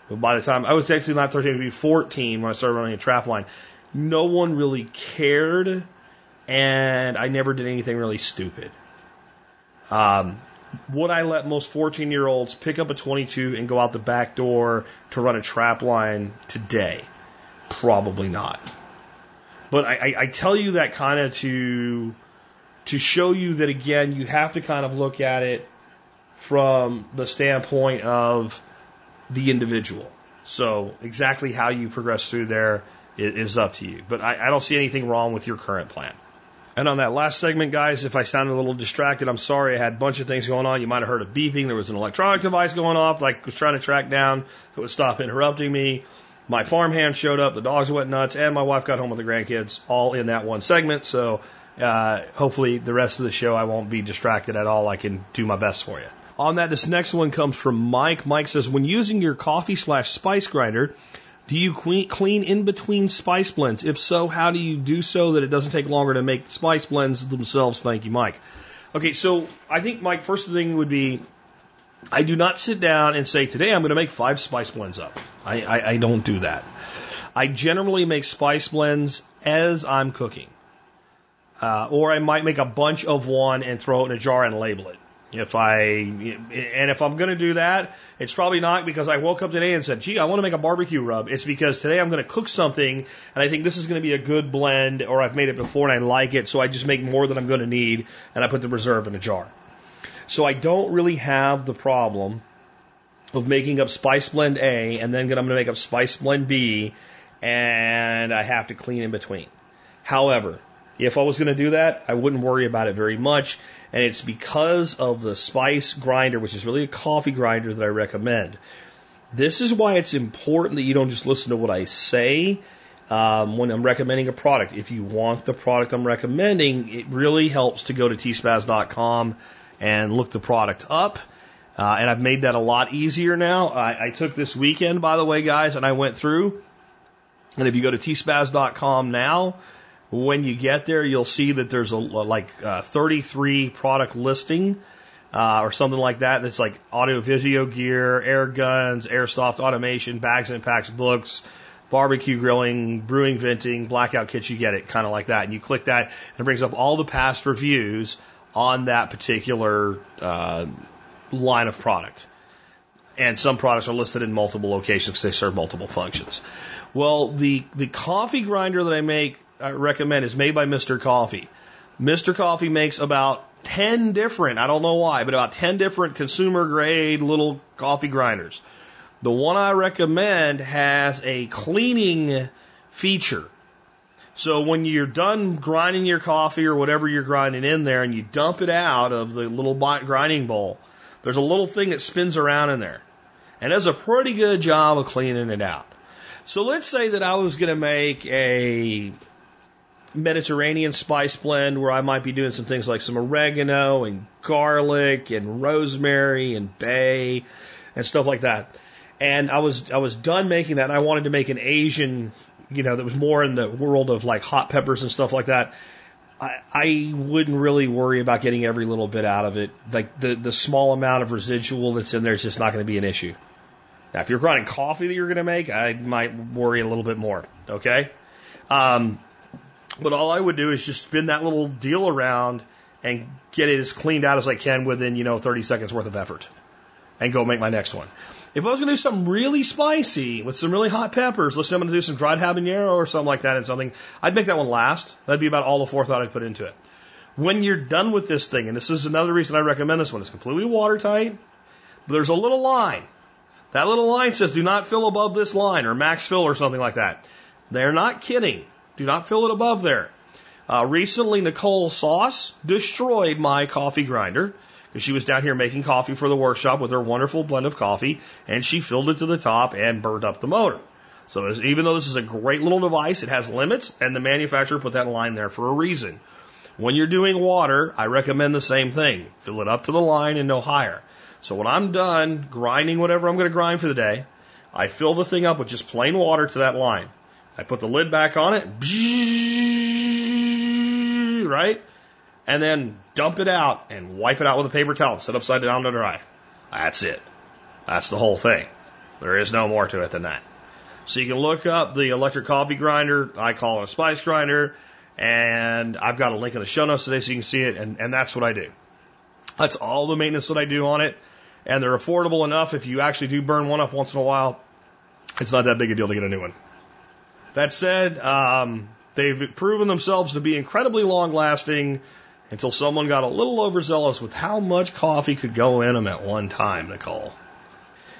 Speaker 2: But by the time I was actually not 13, to be 14 when I started running a trap line. No one really cared, and I never did anything really stupid. Um, would I let most 14 year olds pick up a 22 and go out the back door to run a trap line today? Probably not. But I, I tell you that kind of to to show you that again you have to kind of look at it from the standpoint of the individual. So exactly how you progress through there is, up to you. But I, I don't see anything wrong with your current plan. And on that last segment, guys, if I sounded a little distracted, I'm sorry. I had a bunch of things going on. You might have heard a beeping. There was an electronic device going off, like was trying to track down, so it would stop interrupting me. My farmhand showed up, the dogs went nuts, and my wife got home with the grandkids, all in that one segment. So uh, hopefully, the rest of the show I won't be distracted at all. I can do my best for you. On that, this next one comes from Mike. Mike says, when using your coffee slash spice grinder, do you clean in between spice blends? If so, how do you do so that it doesn't take longer to make the spice blends themselves? Thank you, Mike. Okay, so I think, Mike, first thing would be I do not sit down and say, today I'm going to make five spice blends up. I, I, I don't do that. I generally make spice blends as I'm cooking. Uh, or I might make a bunch of one and throw it in a jar and label it. If I, and if I'm going to do that, it's probably not because I woke up today and said, gee, I want to make a barbecue rub. It's because today I'm going to cook something and I think this is going to be a good blend or I've made it before and I like it. So I just make more than I'm going to need and I put the reserve in a jar. So I don't really have the problem of making up spice blend A and then I'm going to make up spice blend B and I have to clean in between. However, if I was going to do that, I wouldn't worry about it very much. And it's because of the spice grinder, which is really a coffee grinder that I recommend. This is why it's important that you don't just listen to what I say. um, when I'm recommending a product. If you want the product I'm recommending, it really helps to go to tspaz.com and look the product up. Uh, and I've made that a lot easier now. I, I took this weekend, by the way, guys, and I went through. And if you go to tspaz.com now, when you get there, you'll see that there's a like uh, 33 product listing uh, or something like that. That's like audio video gear, air guns, airsoft automation, bags and packs, books, barbecue grilling, brewing, venting, blackout kits. You get it, kind of like that. And you click that, and it brings up all the past reviews on that particular uh, line of product. And some products are listed in multiple locations because they serve multiple functions. Well, the the coffee grinder that I make, I recommend, is made by Mr. Coffee. Mr. Coffee makes about 10 different, I don't know why, but about 10 different consumer grade little coffee grinders. The one I recommend has a cleaning feature. So when you're done grinding your coffee or whatever you're grinding in there and you dump it out of the little grinding bowl, there's a little thing that spins around in there and does a pretty good job of cleaning it out. So let's say that I was going to make a Mediterranean spice blend where I might be doing some things like some oregano and garlic and rosemary and bay and stuff like that. And I was I was done making that and I wanted to make an Asian, you know, that was more in the world of like hot peppers and stuff like that. I, I wouldn't really worry about getting every little bit out of it. Like the, the small amount of residual that's in there is just not going to be an issue. Now, if you're grinding coffee that you're going to make, I might worry a little bit more. Okay. Um, but all I would do is just spin that little deal around and get it as cleaned out as I can within, you know, 30 seconds worth of effort and go make my next one. If I was going to do something really spicy with some really hot peppers, let's say I'm going to do some dried habanero or something like that and something, I'd make that one last. That'd be about all the forethought I'd put into it. When you're done with this thing, and this is another reason I recommend this one, it's completely watertight, but there's a little line. That little line says do not fill above this line or max fill or something like that. They're not kidding. Do not fill it above there. Uh, recently, Nicole Sauce destroyed my coffee grinder because she was down here making coffee for the workshop with her wonderful blend of coffee, and she filled it to the top and burned up the motor. So even though this is a great little device, it has limits, and the manufacturer put that line there for a reason. When you're doing water, I recommend the same thing. Fill it up to the line and no higher. So when I'm done grinding whatever I'm going to grind for the day, I fill the thing up with just plain water to that line. I put the lid back on it, right? and then dump it out and wipe it out with a paper towel, and sit upside down to dry. That's it. That's the whole thing. There is no more to it than that. So you can look up the electric coffee grinder. I call it a spice grinder. And I've got a link in the show notes today so you can see it. And, and that's what I do. That's all the maintenance that I do on it. And they're affordable enough. If you actually do burn one up once in a while, it's not that big a deal to get a new one. That said, um, they've proven themselves to be incredibly long lasting until someone got a little overzealous with how much coffee could go in them at one time, Nicole.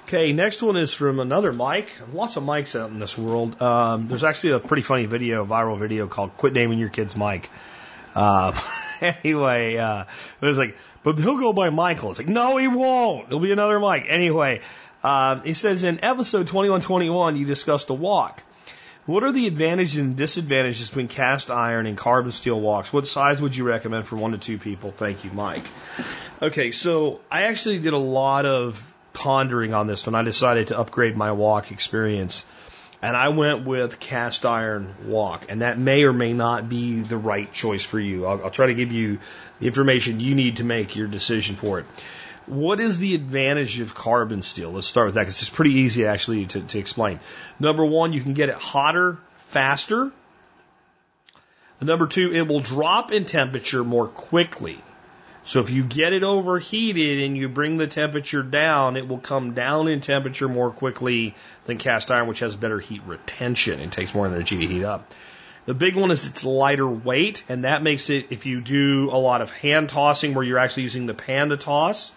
Speaker 2: Okay, next one is from another Mike. Lots of Mikes out in this world. Um, there's actually a pretty funny video, viral video called "Quit Naming Your Kids Mike." Uh, anyway, uh, it was like, but he'll go by Michael. It's like, no, he won't. It'll be another Mike. Anyway, uh, he says in episode 2121, you discussed a wok. What are the advantages and disadvantages between cast iron and carbon steel woks? What size would you recommend for one to two people? Thank you, Mike. Okay, so I actually did a lot of pondering on this when I decided to upgrade my wok experience. And I went with cast iron wok, and that may or may not be the right choice for you. I'll, I'll try to give you the information you need to make your decision for it. What is the advantage of carbon steel? Let's start with that because it's pretty easy actually to, to explain. Number one, you can get it hotter faster. Number two, it will drop in temperature more quickly. So if you get it overheated and you bring the temperature down, it will come down in temperature more quickly than cast iron, which has better heat retention and takes more energy to heat up. The big one is it's lighter weight, and that makes it, if you do a lot of hand tossing where you're actually using the pan to toss,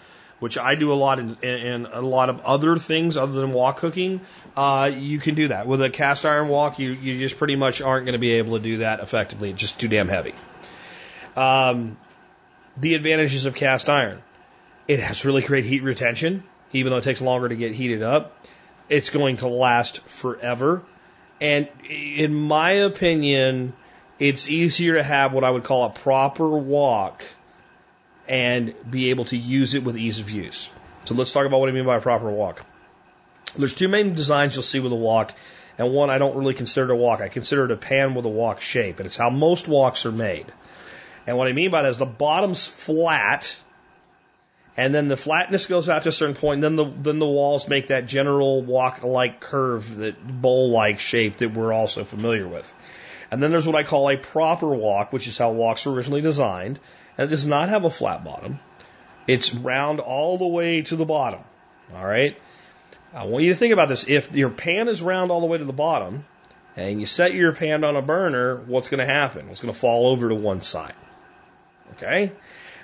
Speaker 2: which I do a lot in, in, a lot of other things other than wok cooking, uh, you can do that. With a cast iron wok, you, you just pretty much aren't going to be able to do that effectively. It's just too damn heavy. Um, the advantages of cast iron. It has really great heat retention, even though it takes longer to get heated up. It's going to last forever. And in my opinion, it's easier to have what I would call a proper wok and be able to use it with ease of use. So let's talk about what I mean by a proper wok. There's two main designs you'll see with a wok, and one I don't really consider a wok. I consider it a pan with a wok shape, and it's how most woks are made. And what I mean by that is the bottom's flat, and then the flatness goes out to a certain point, and then the then the walls make that general wok-like curve, that bowl-like shape that we're also familiar with. And then there's what I call a proper wok, which is how woks were originally designed, and it does not have a flat bottom. It's round all the way to the bottom. All right. I want you to think about this. If your pan is round all the way to the bottom, and you set your pan on a burner, what's going to happen? It's going to fall over to one side. Okay?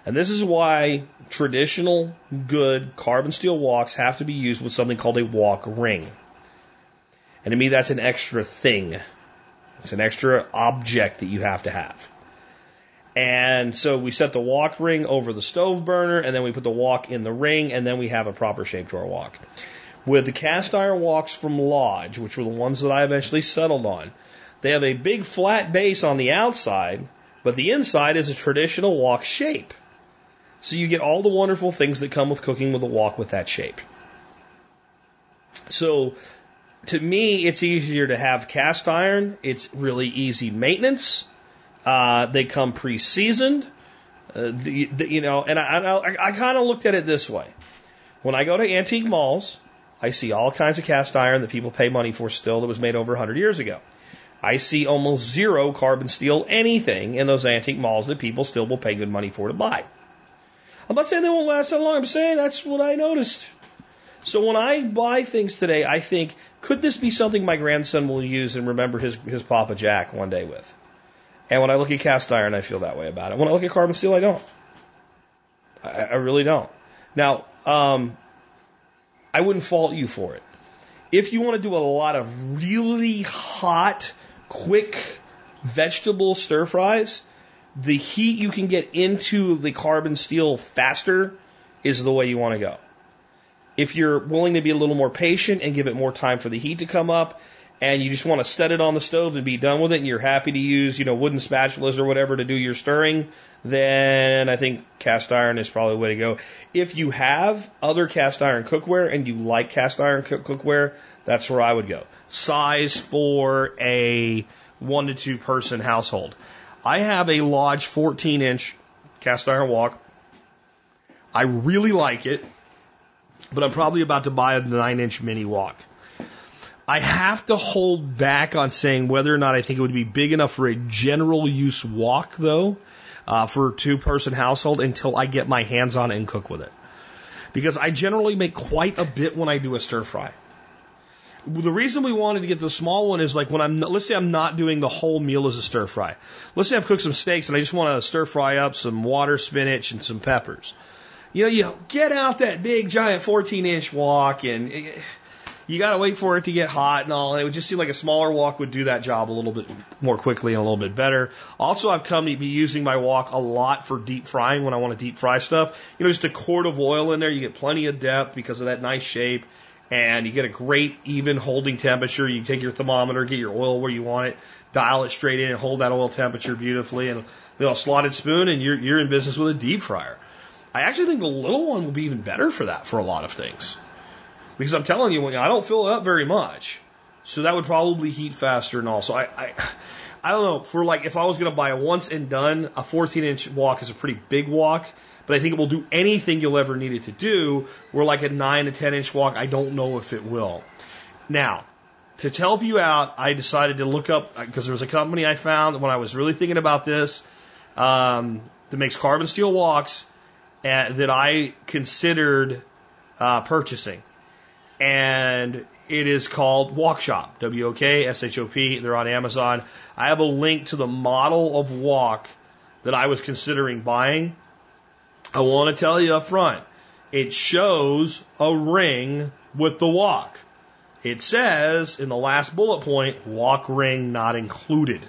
Speaker 2: And this is why traditional good carbon steel woks have to be used with something called a wok ring. And to me, that's an extra thing. It's an extra object that you have to have. And so we set the wok ring over the stove burner, and then we put the wok in the ring, and then we have a proper shape to our wok. With the cast iron woks from Lodge, which were the ones that I eventually settled on, they have a big flat base on the outside, but the inside is a traditional wok shape. So you get all the wonderful things that come with cooking with a wok with that shape. So to me, it's easier to have cast iron. It's really easy maintenance. Uh, they come pre-seasoned. Uh, the, the, you know, and I, I, I kind of looked at it this way. When I go to antique malls, I see all kinds of cast iron that people pay money for still that was made over 100 years ago. I see almost zero carbon steel anything in those antique malls that people still will pay good money for to buy. I'm not saying they won't last that long. I'm saying that's what I noticed. So when I buy things today, I think, could this be something my grandson will use and remember his, his Papa Jack one day with? And when I look at cast iron, I feel that way about it. When I look at carbon steel, I don't. I, I really don't. Now, um, I wouldn't fault you for it. If you want to do a lot of really hot, quick vegetable stir fries, the heat you can get into the carbon steel faster is the way you want to go. If you're willing to be a little more patient and give it more time for the heat to come up, and you just want to set it on the stove and be done with it, and you're happy to use, you know, wooden spatulas or whatever to do your stirring, then I think cast iron is probably the way to go. If you have other cast iron cookware and you like cast iron cookware, that's where I would go. Size for a one to two person household. I have a Lodge 14 inch cast iron wok. I really like it, but I'm probably about to buy a 9 inch mini wok. I have to hold back on saying whether or not I think it would be big enough for a general use wok, though, uh, for a two person household until I get my hands on it and cook with it. Because I generally make quite a bit when I do a stir fry the reason we wanted to get the small one is like when I'm, let's say I'm not doing the whole meal as a stir fry. Let's say I've cooked some steaks and I just want to stir fry up some water spinach and some peppers. You know, you get out that big giant 14 inch wok and you got to wait for it to get hot and all. And it would just seem like a smaller wok would do that job a little bit more quickly and a little bit better. Also, I've come to be using my wok a lot for deep frying when I want to deep fry stuff. You know, just a quart of oil in there, you get plenty of depth because of that nice shape and you get a great even holding temperature. You take your thermometer, get your oil where you want it, dial it straight in and hold that oil temperature beautifully and you know, a slotted spoon and you're, you're in business with a deep fryer. I actually think the little one will be even better for that for a lot of things. Because I'm telling you, I don't fill it up very much. So that would probably heat faster and also I, I, I don't know, for like if I was going to buy a once and done, a 14 inch wok is a pretty big wok but I think it will do anything you'll ever need it to do. Where like a nine to 10 inch wok, I don't know if it will. Now, to help you out, I decided to look up because there was a company I found when I was really thinking about this um, that makes carbon steel woks uh, that I considered uh, purchasing, and it is called Wok Shop. W O K S H O P. They're on Amazon. I have a link to the model of wok that I was considering buying. I want to tell you up front, it shows a ring with the wok. It says in the last bullet point, wok ring not included.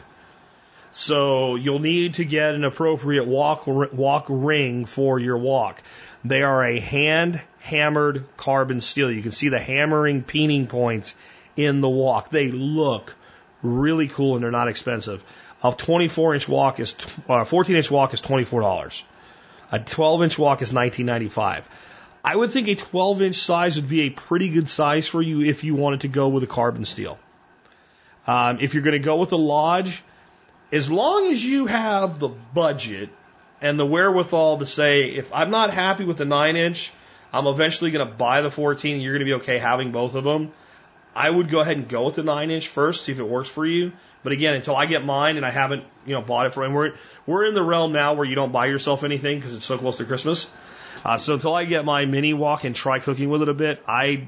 Speaker 2: So you'll need to get an appropriate walk wok ring for your wok. They are a hand hammered carbon steel. You can see the hammering peening points in the wok. They look really cool and they're not expensive. A 24 inch wok is, uh, 14 inch wok is $24. A 12 inch wok is 19.95. I would think a 12 inch size would be a pretty good size for you if you wanted to go with a carbon steel. Um, if you're going to go with a lodge, as long as you have the budget and the wherewithal to say, if I'm not happy with the 9 inch, I'm eventually going to buy the 14. and You're going to be okay having both of them. I would go ahead and go with the 9 inch first, see if it works for you. But again, until I get mine and I haven't, you know, bought it for, and we're we're in the realm now where you don't buy yourself anything because it's so close to Christmas. Uh, so until I get my mini wok and try cooking with it a bit, I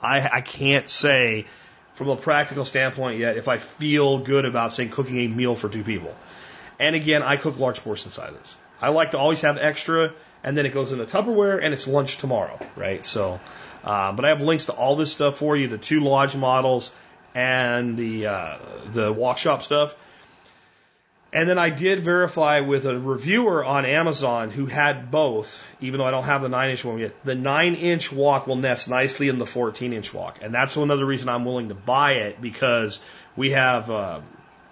Speaker 2: I I can't say from a practical standpoint yet if I feel good about saying cooking a meal for two people. And again, I cook large portion sizes. I like to always have extra, and then it goes into Tupperware, and it's lunch tomorrow, right? So, uh, but I have links to all this stuff for you: the two lodge models and the uh, the wok shop stuff. And then I did verify with a reviewer on Amazon who had both, even though I don't have the 9 inch one yet. The 9 inch wok will nest nicely in the 14 inch wok. And that's another reason I'm willing to buy it because we have uh,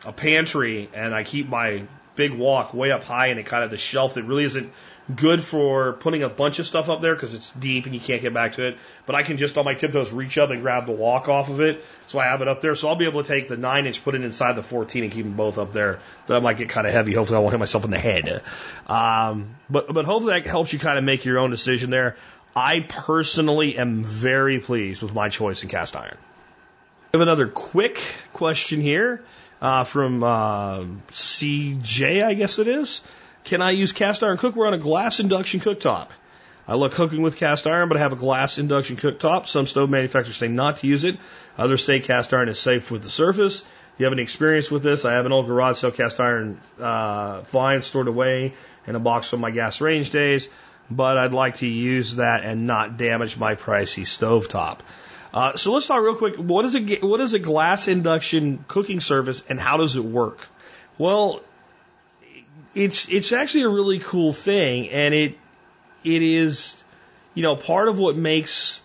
Speaker 2: a pantry and I keep my big wok way up high in it, kind of the shelf that really isn't good for putting a bunch of stuff up there because it's deep and you can't get back to it. But I can just on my tiptoes reach up and grab the wok off of it. So I have it up there. So I'll be able to take the nine inch, put it inside the 14 and keep them both up there. That might get kind of heavy. Hopefully I won't hit myself in the head. Um, but, but hopefully that helps you kind of make your own decision there. I personally am very pleased with my choice in cast iron. We have another quick question here uh, from uh, CJ, I guess it is. Can I use cast iron cookware on a glass induction cooktop? I love cooking with cast iron, but I have a glass induction cooktop. Some stove manufacturers say not to use it. Others say cast iron is safe with the surface. If you have any experience with this, I have an old garage sale cast iron uh, fine stored away in a box from my gas range days, but I'd like to use that and not damage my pricey stovetop. Uh, so let's talk real quick. What is a what is a glass induction cooking service and how does it work? Well, it's it's actually a really cool thing, and it it is you know part of what makes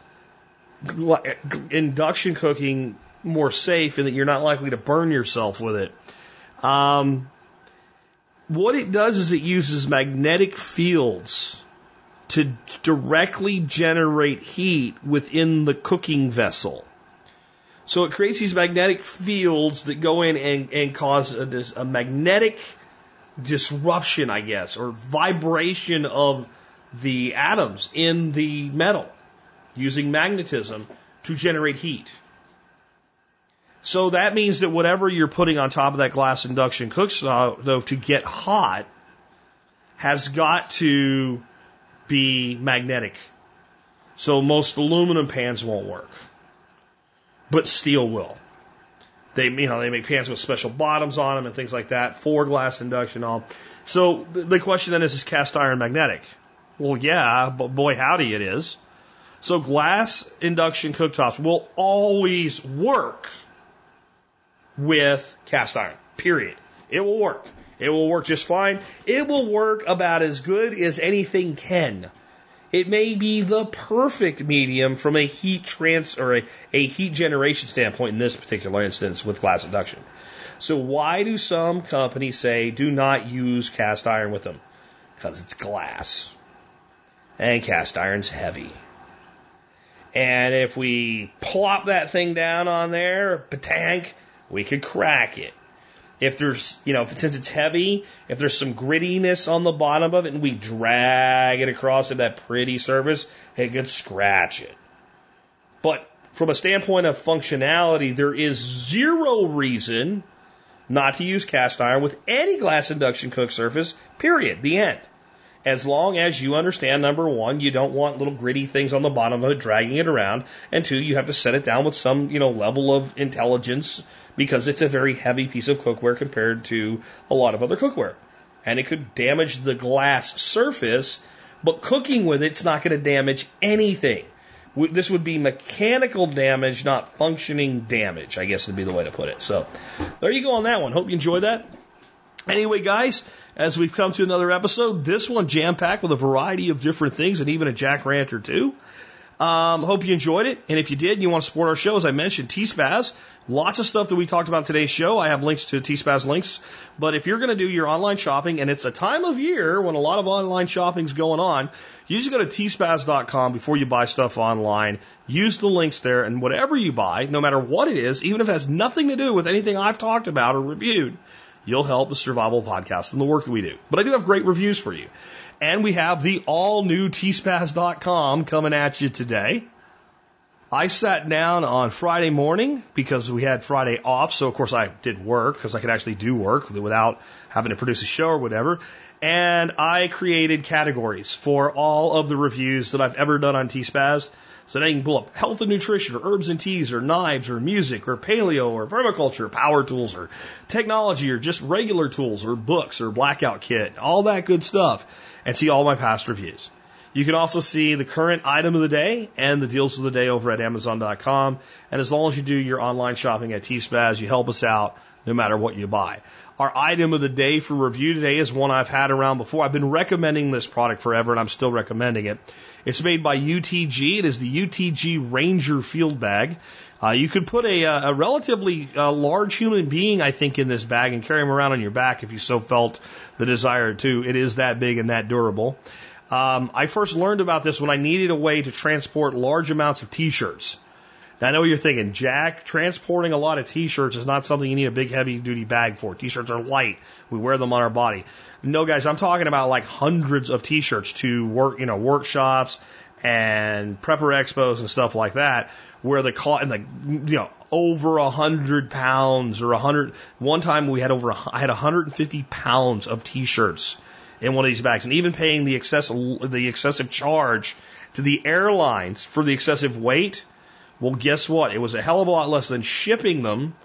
Speaker 2: induction cooking more safe and that you're not likely to burn yourself with it. Um, what it does is it uses magnetic fields to directly generate heat within the cooking vessel. So it creates these magnetic fields that go in and, and cause a, a magnetic disruption, I guess, or vibration of the atoms in the metal using magnetism to generate heat. So that means that whatever you're putting on top of that glass induction cook stove to get hot has got to be magnetic. So most aluminum pans won't work, but steel will. They, you know, they make pans with special bottoms on them and things like that for glass induction. All. So the question then is, is cast iron magnetic? Well, yeah, but boy, howdy it is. So glass induction cooktops will always work with cast iron. Period. It will work. It will work just fine. It will work about as good as anything can. It may be the perfect medium from a heat trans or a, a heat generation standpoint in this particular instance with glass induction. So why do some companies say do not use cast iron with them? Because it's glass. And cast iron's heavy. And if we plop that thing down on there, patank, we could crack it. If there's, you know, since it's heavy, if there's some grittiness on the bottom of it and we drag it across to that pretty surface, it could scratch it. But from a standpoint of functionality, there is zero reason not to use cast iron with any glass induction cook surface, period. The end. As long as you understand, number one, you don't want little gritty things on the bottom of it dragging it around, and two, you have to set it down with some, you know, level of intelligence because it's a very heavy piece of cookware compared to a lot of other cookware. And it could damage the glass surface, but cooking with it's not going to damage anything. This would be mechanical damage, not functioning damage, I guess would be the way to put it. So there you go on that one. Hope you enjoyed that. Anyway, guys, as we've come to another episode, this one jam packed with a variety of different things and even a jack rant or two. Um, hope you enjoyed it. And if you did and you want to support our show, as I mentioned, T-Spaz, lots of stuff that we talked about today's show. I have links to T-Spaz links. But if you're going to do your online shopping, and it's a time of year when a lot of online shopping's going on, you just go to tspaz.com before you buy stuff online. Use the links there, and whatever you buy, no matter what it is, even if it has nothing to do with anything I've talked about or reviewed, you'll help the Survival Podcast and the work that we do. But I do have great reviews for you. And we have the all new tspaz.com coming at you today. I sat down on Friday morning because we had Friday off. So, of course, I did work because I could actually do work without having to produce a show or whatever. And I created categories for all of the reviews that I've ever done on T-Spaz. So now you can pull up health and nutrition or herbs and teas or knives or music or paleo or permaculture, power tools or technology or just regular tools or books or blackout kit, all that good stuff and see all my past reviews. You can also see the current item of the day and the deals of the day over at Amazon.com. And as long as you do your online shopping at T-Spaz, you help us out no matter what you buy. Our item of the day for review today is one I've had around before. I've been recommending this product forever and I'm still recommending it. It's made by UTG. It is the UTG Ranger Field Bag. Uh, you could put a, a relatively uh, large human being, I think, in this bag and carry him around on your back if you so felt the desire to. It is that big and that durable. Um, I first learned about this when I needed a way to transport large amounts of t-shirts. Now, I know what you're thinking, Jack, transporting a lot of t-shirts is not something you need a big heavy duty bag for. T-shirts are light. We wear them on our body. No, guys, I'm talking about like hundreds of t-shirts to work, you know, workshops and prepper expos and stuff like that, where the cost, and the you know, over a hundred pounds or a hundred. One time we had over, I had 150 pounds of t-shirts in one of these bags, and even paying the excessive, the excessive charge to the airlines for the excessive weight well, guess what? It was a hell of a lot less than shipping them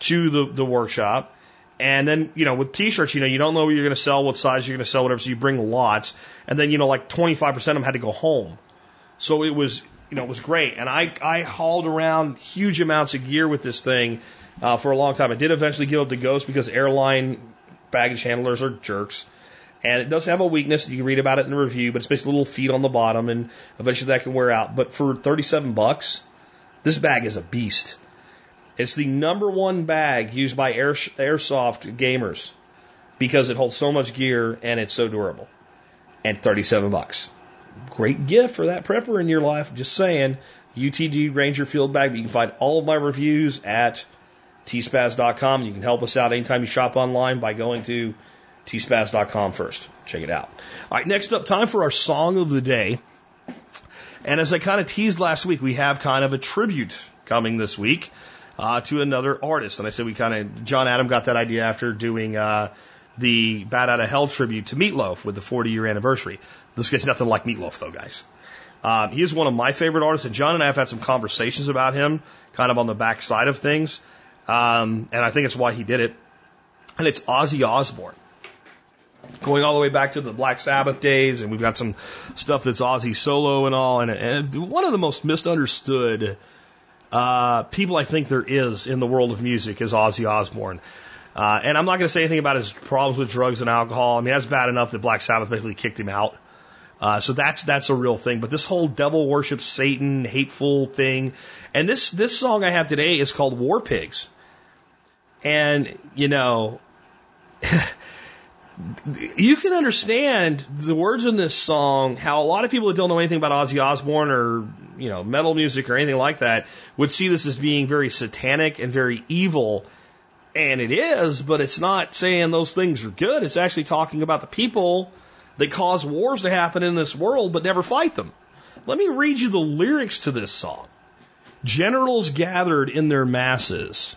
Speaker 2: to the, the workshop. And then, you know, with t-shirts, you know, you don't know what you're going to sell, what size you're going to sell, whatever. So you bring lots. And then, you know, like 25% of them had to go home. So it was, you know, it was great. And I, I hauled around huge amounts of gear with this thing, uh, for a long time. I did eventually give up the ghost because airline baggage handlers are jerks. And it does have a weakness. You can read about it in the review, but it's basically little feet on the bottom, and eventually that can wear out. But for 37 bucks, this bag is a beast. It's the number one bag used by air, airsoft gamers because it holds so much gear and it's so durable. And 37 bucks. Great gift for that prepper in your life. Just saying. UTG Ranger Field Bag. But you can find all of my reviews at tspaz.com. You can help us out anytime you shop online by going to tspaz.com first. Check it out. All right, next up, time for our song of the day. And as I kind of teased last week, we have kind of a tribute coming this week uh, to another artist. And I said we kind of, John Adam got that idea after doing uh, the Bat Out of Hell tribute to Meatloaf with the 40 year anniversary. This guy's nothing like Meatloaf, though, guys. Um, he is one of my favorite artists, and John and I have had some conversations about him, kind of on the back side of things. Um, and I think it's why he did it. And it's Ozzy Osbourne going all the way back to the Black Sabbath days, and we've got some stuff that's Ozzy solo and all. And, and one of the most misunderstood uh, people I think there is in the world of music is Ozzy Osbourne. Uh, and I'm not going to say anything about his problems with drugs and alcohol. I mean, that's bad enough that Black Sabbath basically kicked him out. Uh, so that's that's a real thing. But this whole devil worship Satan hateful thing, and this this song I have today is called War Pigs. And you know, you can understand the words in this song, how a lot of people that don't know anything about Ozzy Osbourne or, you know, metal music or anything like that would see this as being very satanic and very evil. And it is, but it's not saying those things are good. It's actually talking about the people that cause wars to happen in this world but never fight them. Let me read you the lyrics to this song. Generals gathered in their masses,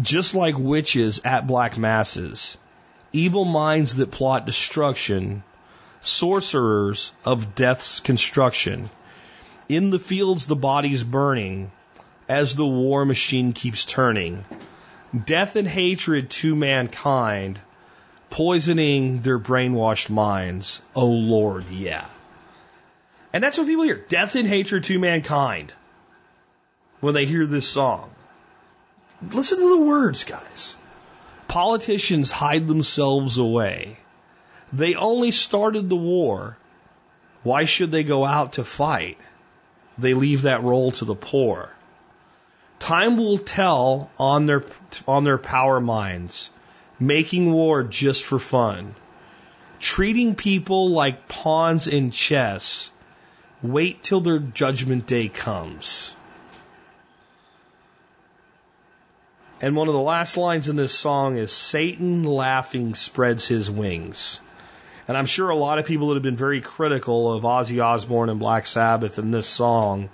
Speaker 2: just like witches at black masses evil minds that plot destruction, sorcerers of death's construction. In the fields, the bodies burning as the war machine keeps turning. Death and hatred to mankind, poisoning their brainwashed minds. Oh Lord, yeah. And that's what people hear death and hatred to mankind when they hear this song. Listen to the words, guys. Politicians hide themselves away. They only started the war. Why should they go out to fight? they leave that role to the poor. Time will tell on their, on their power minds, making war just for fun, treating people like pawns in chess. Wait till their judgment day comes. And one of the last lines in this song is Satan laughing spreads his wings. And I'm sure a lot of people that have been very critical of Ozzy Osbourne and Black Sabbath in this song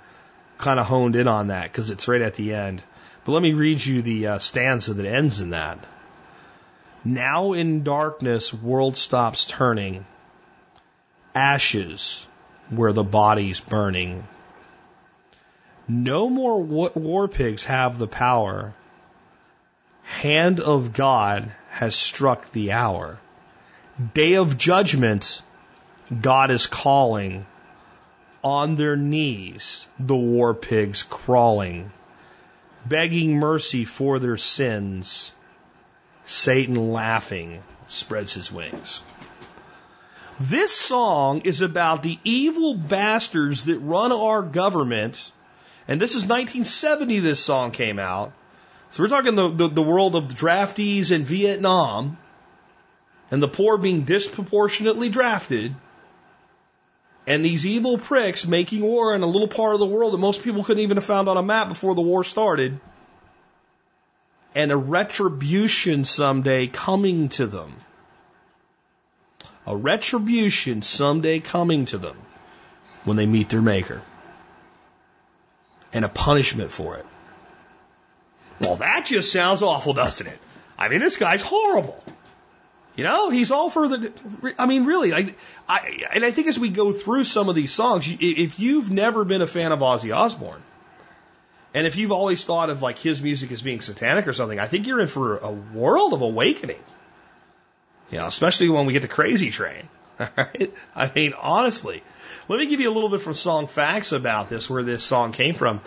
Speaker 2: kind of honed in on that because it's right at the end. But let me read you the uh, stanza that ends in that. Now in darkness, world stops turning. Ashes where the body's burning. No more war pigs have the power. Hand of God has struck the hour. Day of judgment, God is calling. On their knees, the war pigs crawling, begging mercy for their sins. Satan laughing spreads his wings. This song is about the evil bastards that run our government. And this is 1970 this song came out. So we're talking the, the, the world of draftees in Vietnam and the poor being disproportionately drafted, and these evil pricks making war in a little part of the world that most people couldn't even have found on a map before the war started, and a retribution someday coming to them. A retribution someday coming to them when they meet their Maker. And a punishment for it. Well, that just sounds awful, doesn't it? I mean, this guy's horrible. You know, he's all for the. I mean, really, I, I, and I think as we go through some of these songs, if you've never been a fan of Ozzy Osbourne, and if you've always thought of like his music as being satanic or something, I think you're in for a world of awakening. You know, especially when we get to Crazy Train. I mean, honestly, let me give you a little bit from song facts about this, where this song came from.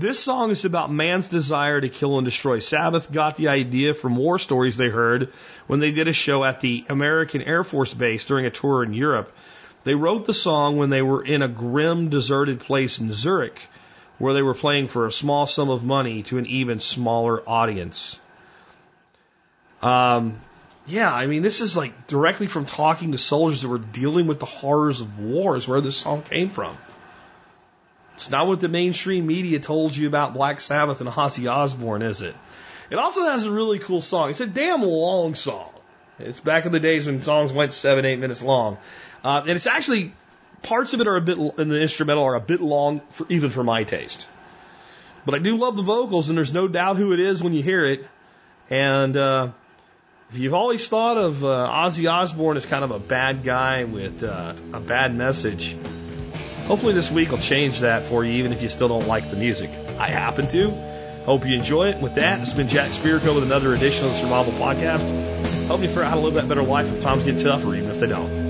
Speaker 2: This song is about man's desire to kill and destroy. Sabbath got the idea from war stories they heard when they did a show at the American Air Force Base during a tour in Europe. They wrote the song when they were in a grim, deserted place in Zurich, where they were playing for a small sum of money to an even smaller audience. Um, yeah, I mean, this is like directly from talking to soldiers that were dealing with the horrors of war, is where this song came from. It's not what the mainstream media told you about Black Sabbath and Ozzy Osbourne, is it? It also has a really cool song. It's a damn long song. It's back in the days when songs went seven, eight minutes long. Uh, and it's actually, parts of it are a bit, in the instrumental are a bit long, for, even for my taste. But I do love the vocals, and there's no doubt who it is when you hear it. And uh, if you've always thought of uh, Ozzy Osbourne as kind of a bad guy with uh, a bad message, Hopefully, this week will change that for you, even if you still don't like the music. I happen to. Hope you enjoy it. With that, it's been Jack Spirko with another edition of the Survival Podcast. Help you figure out how to live that better life if times get tougher, even if they don't.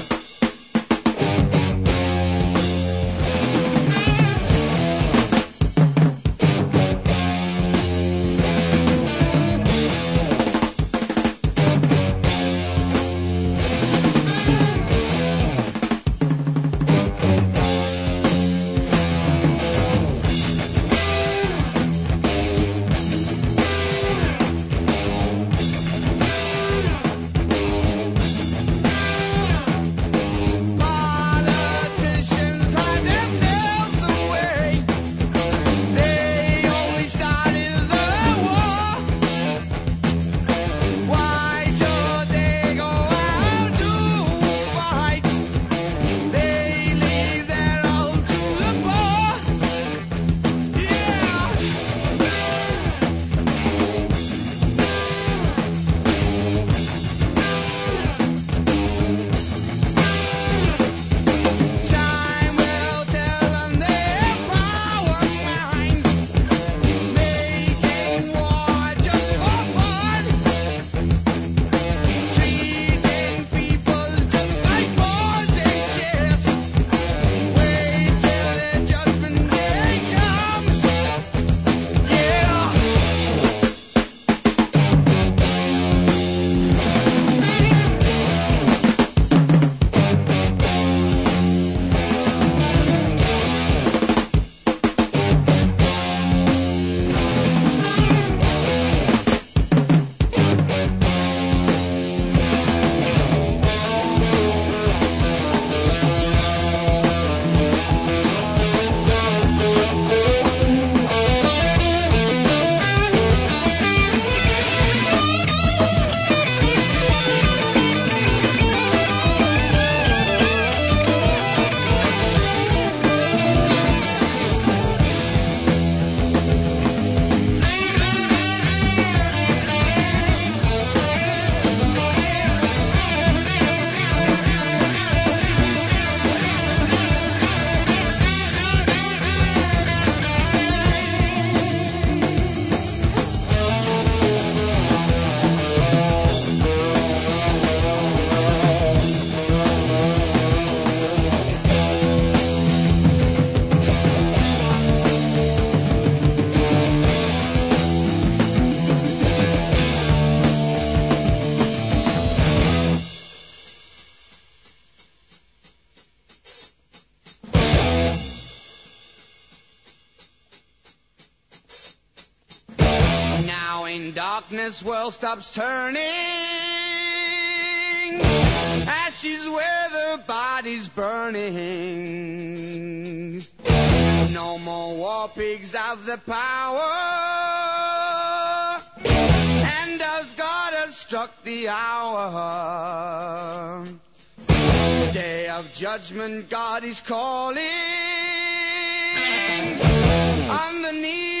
Speaker 3: Darkness world stops turning, ashes where the body's burning. No more war pigs have the power, and as God has struck the hour, day of judgment God is calling. On the knees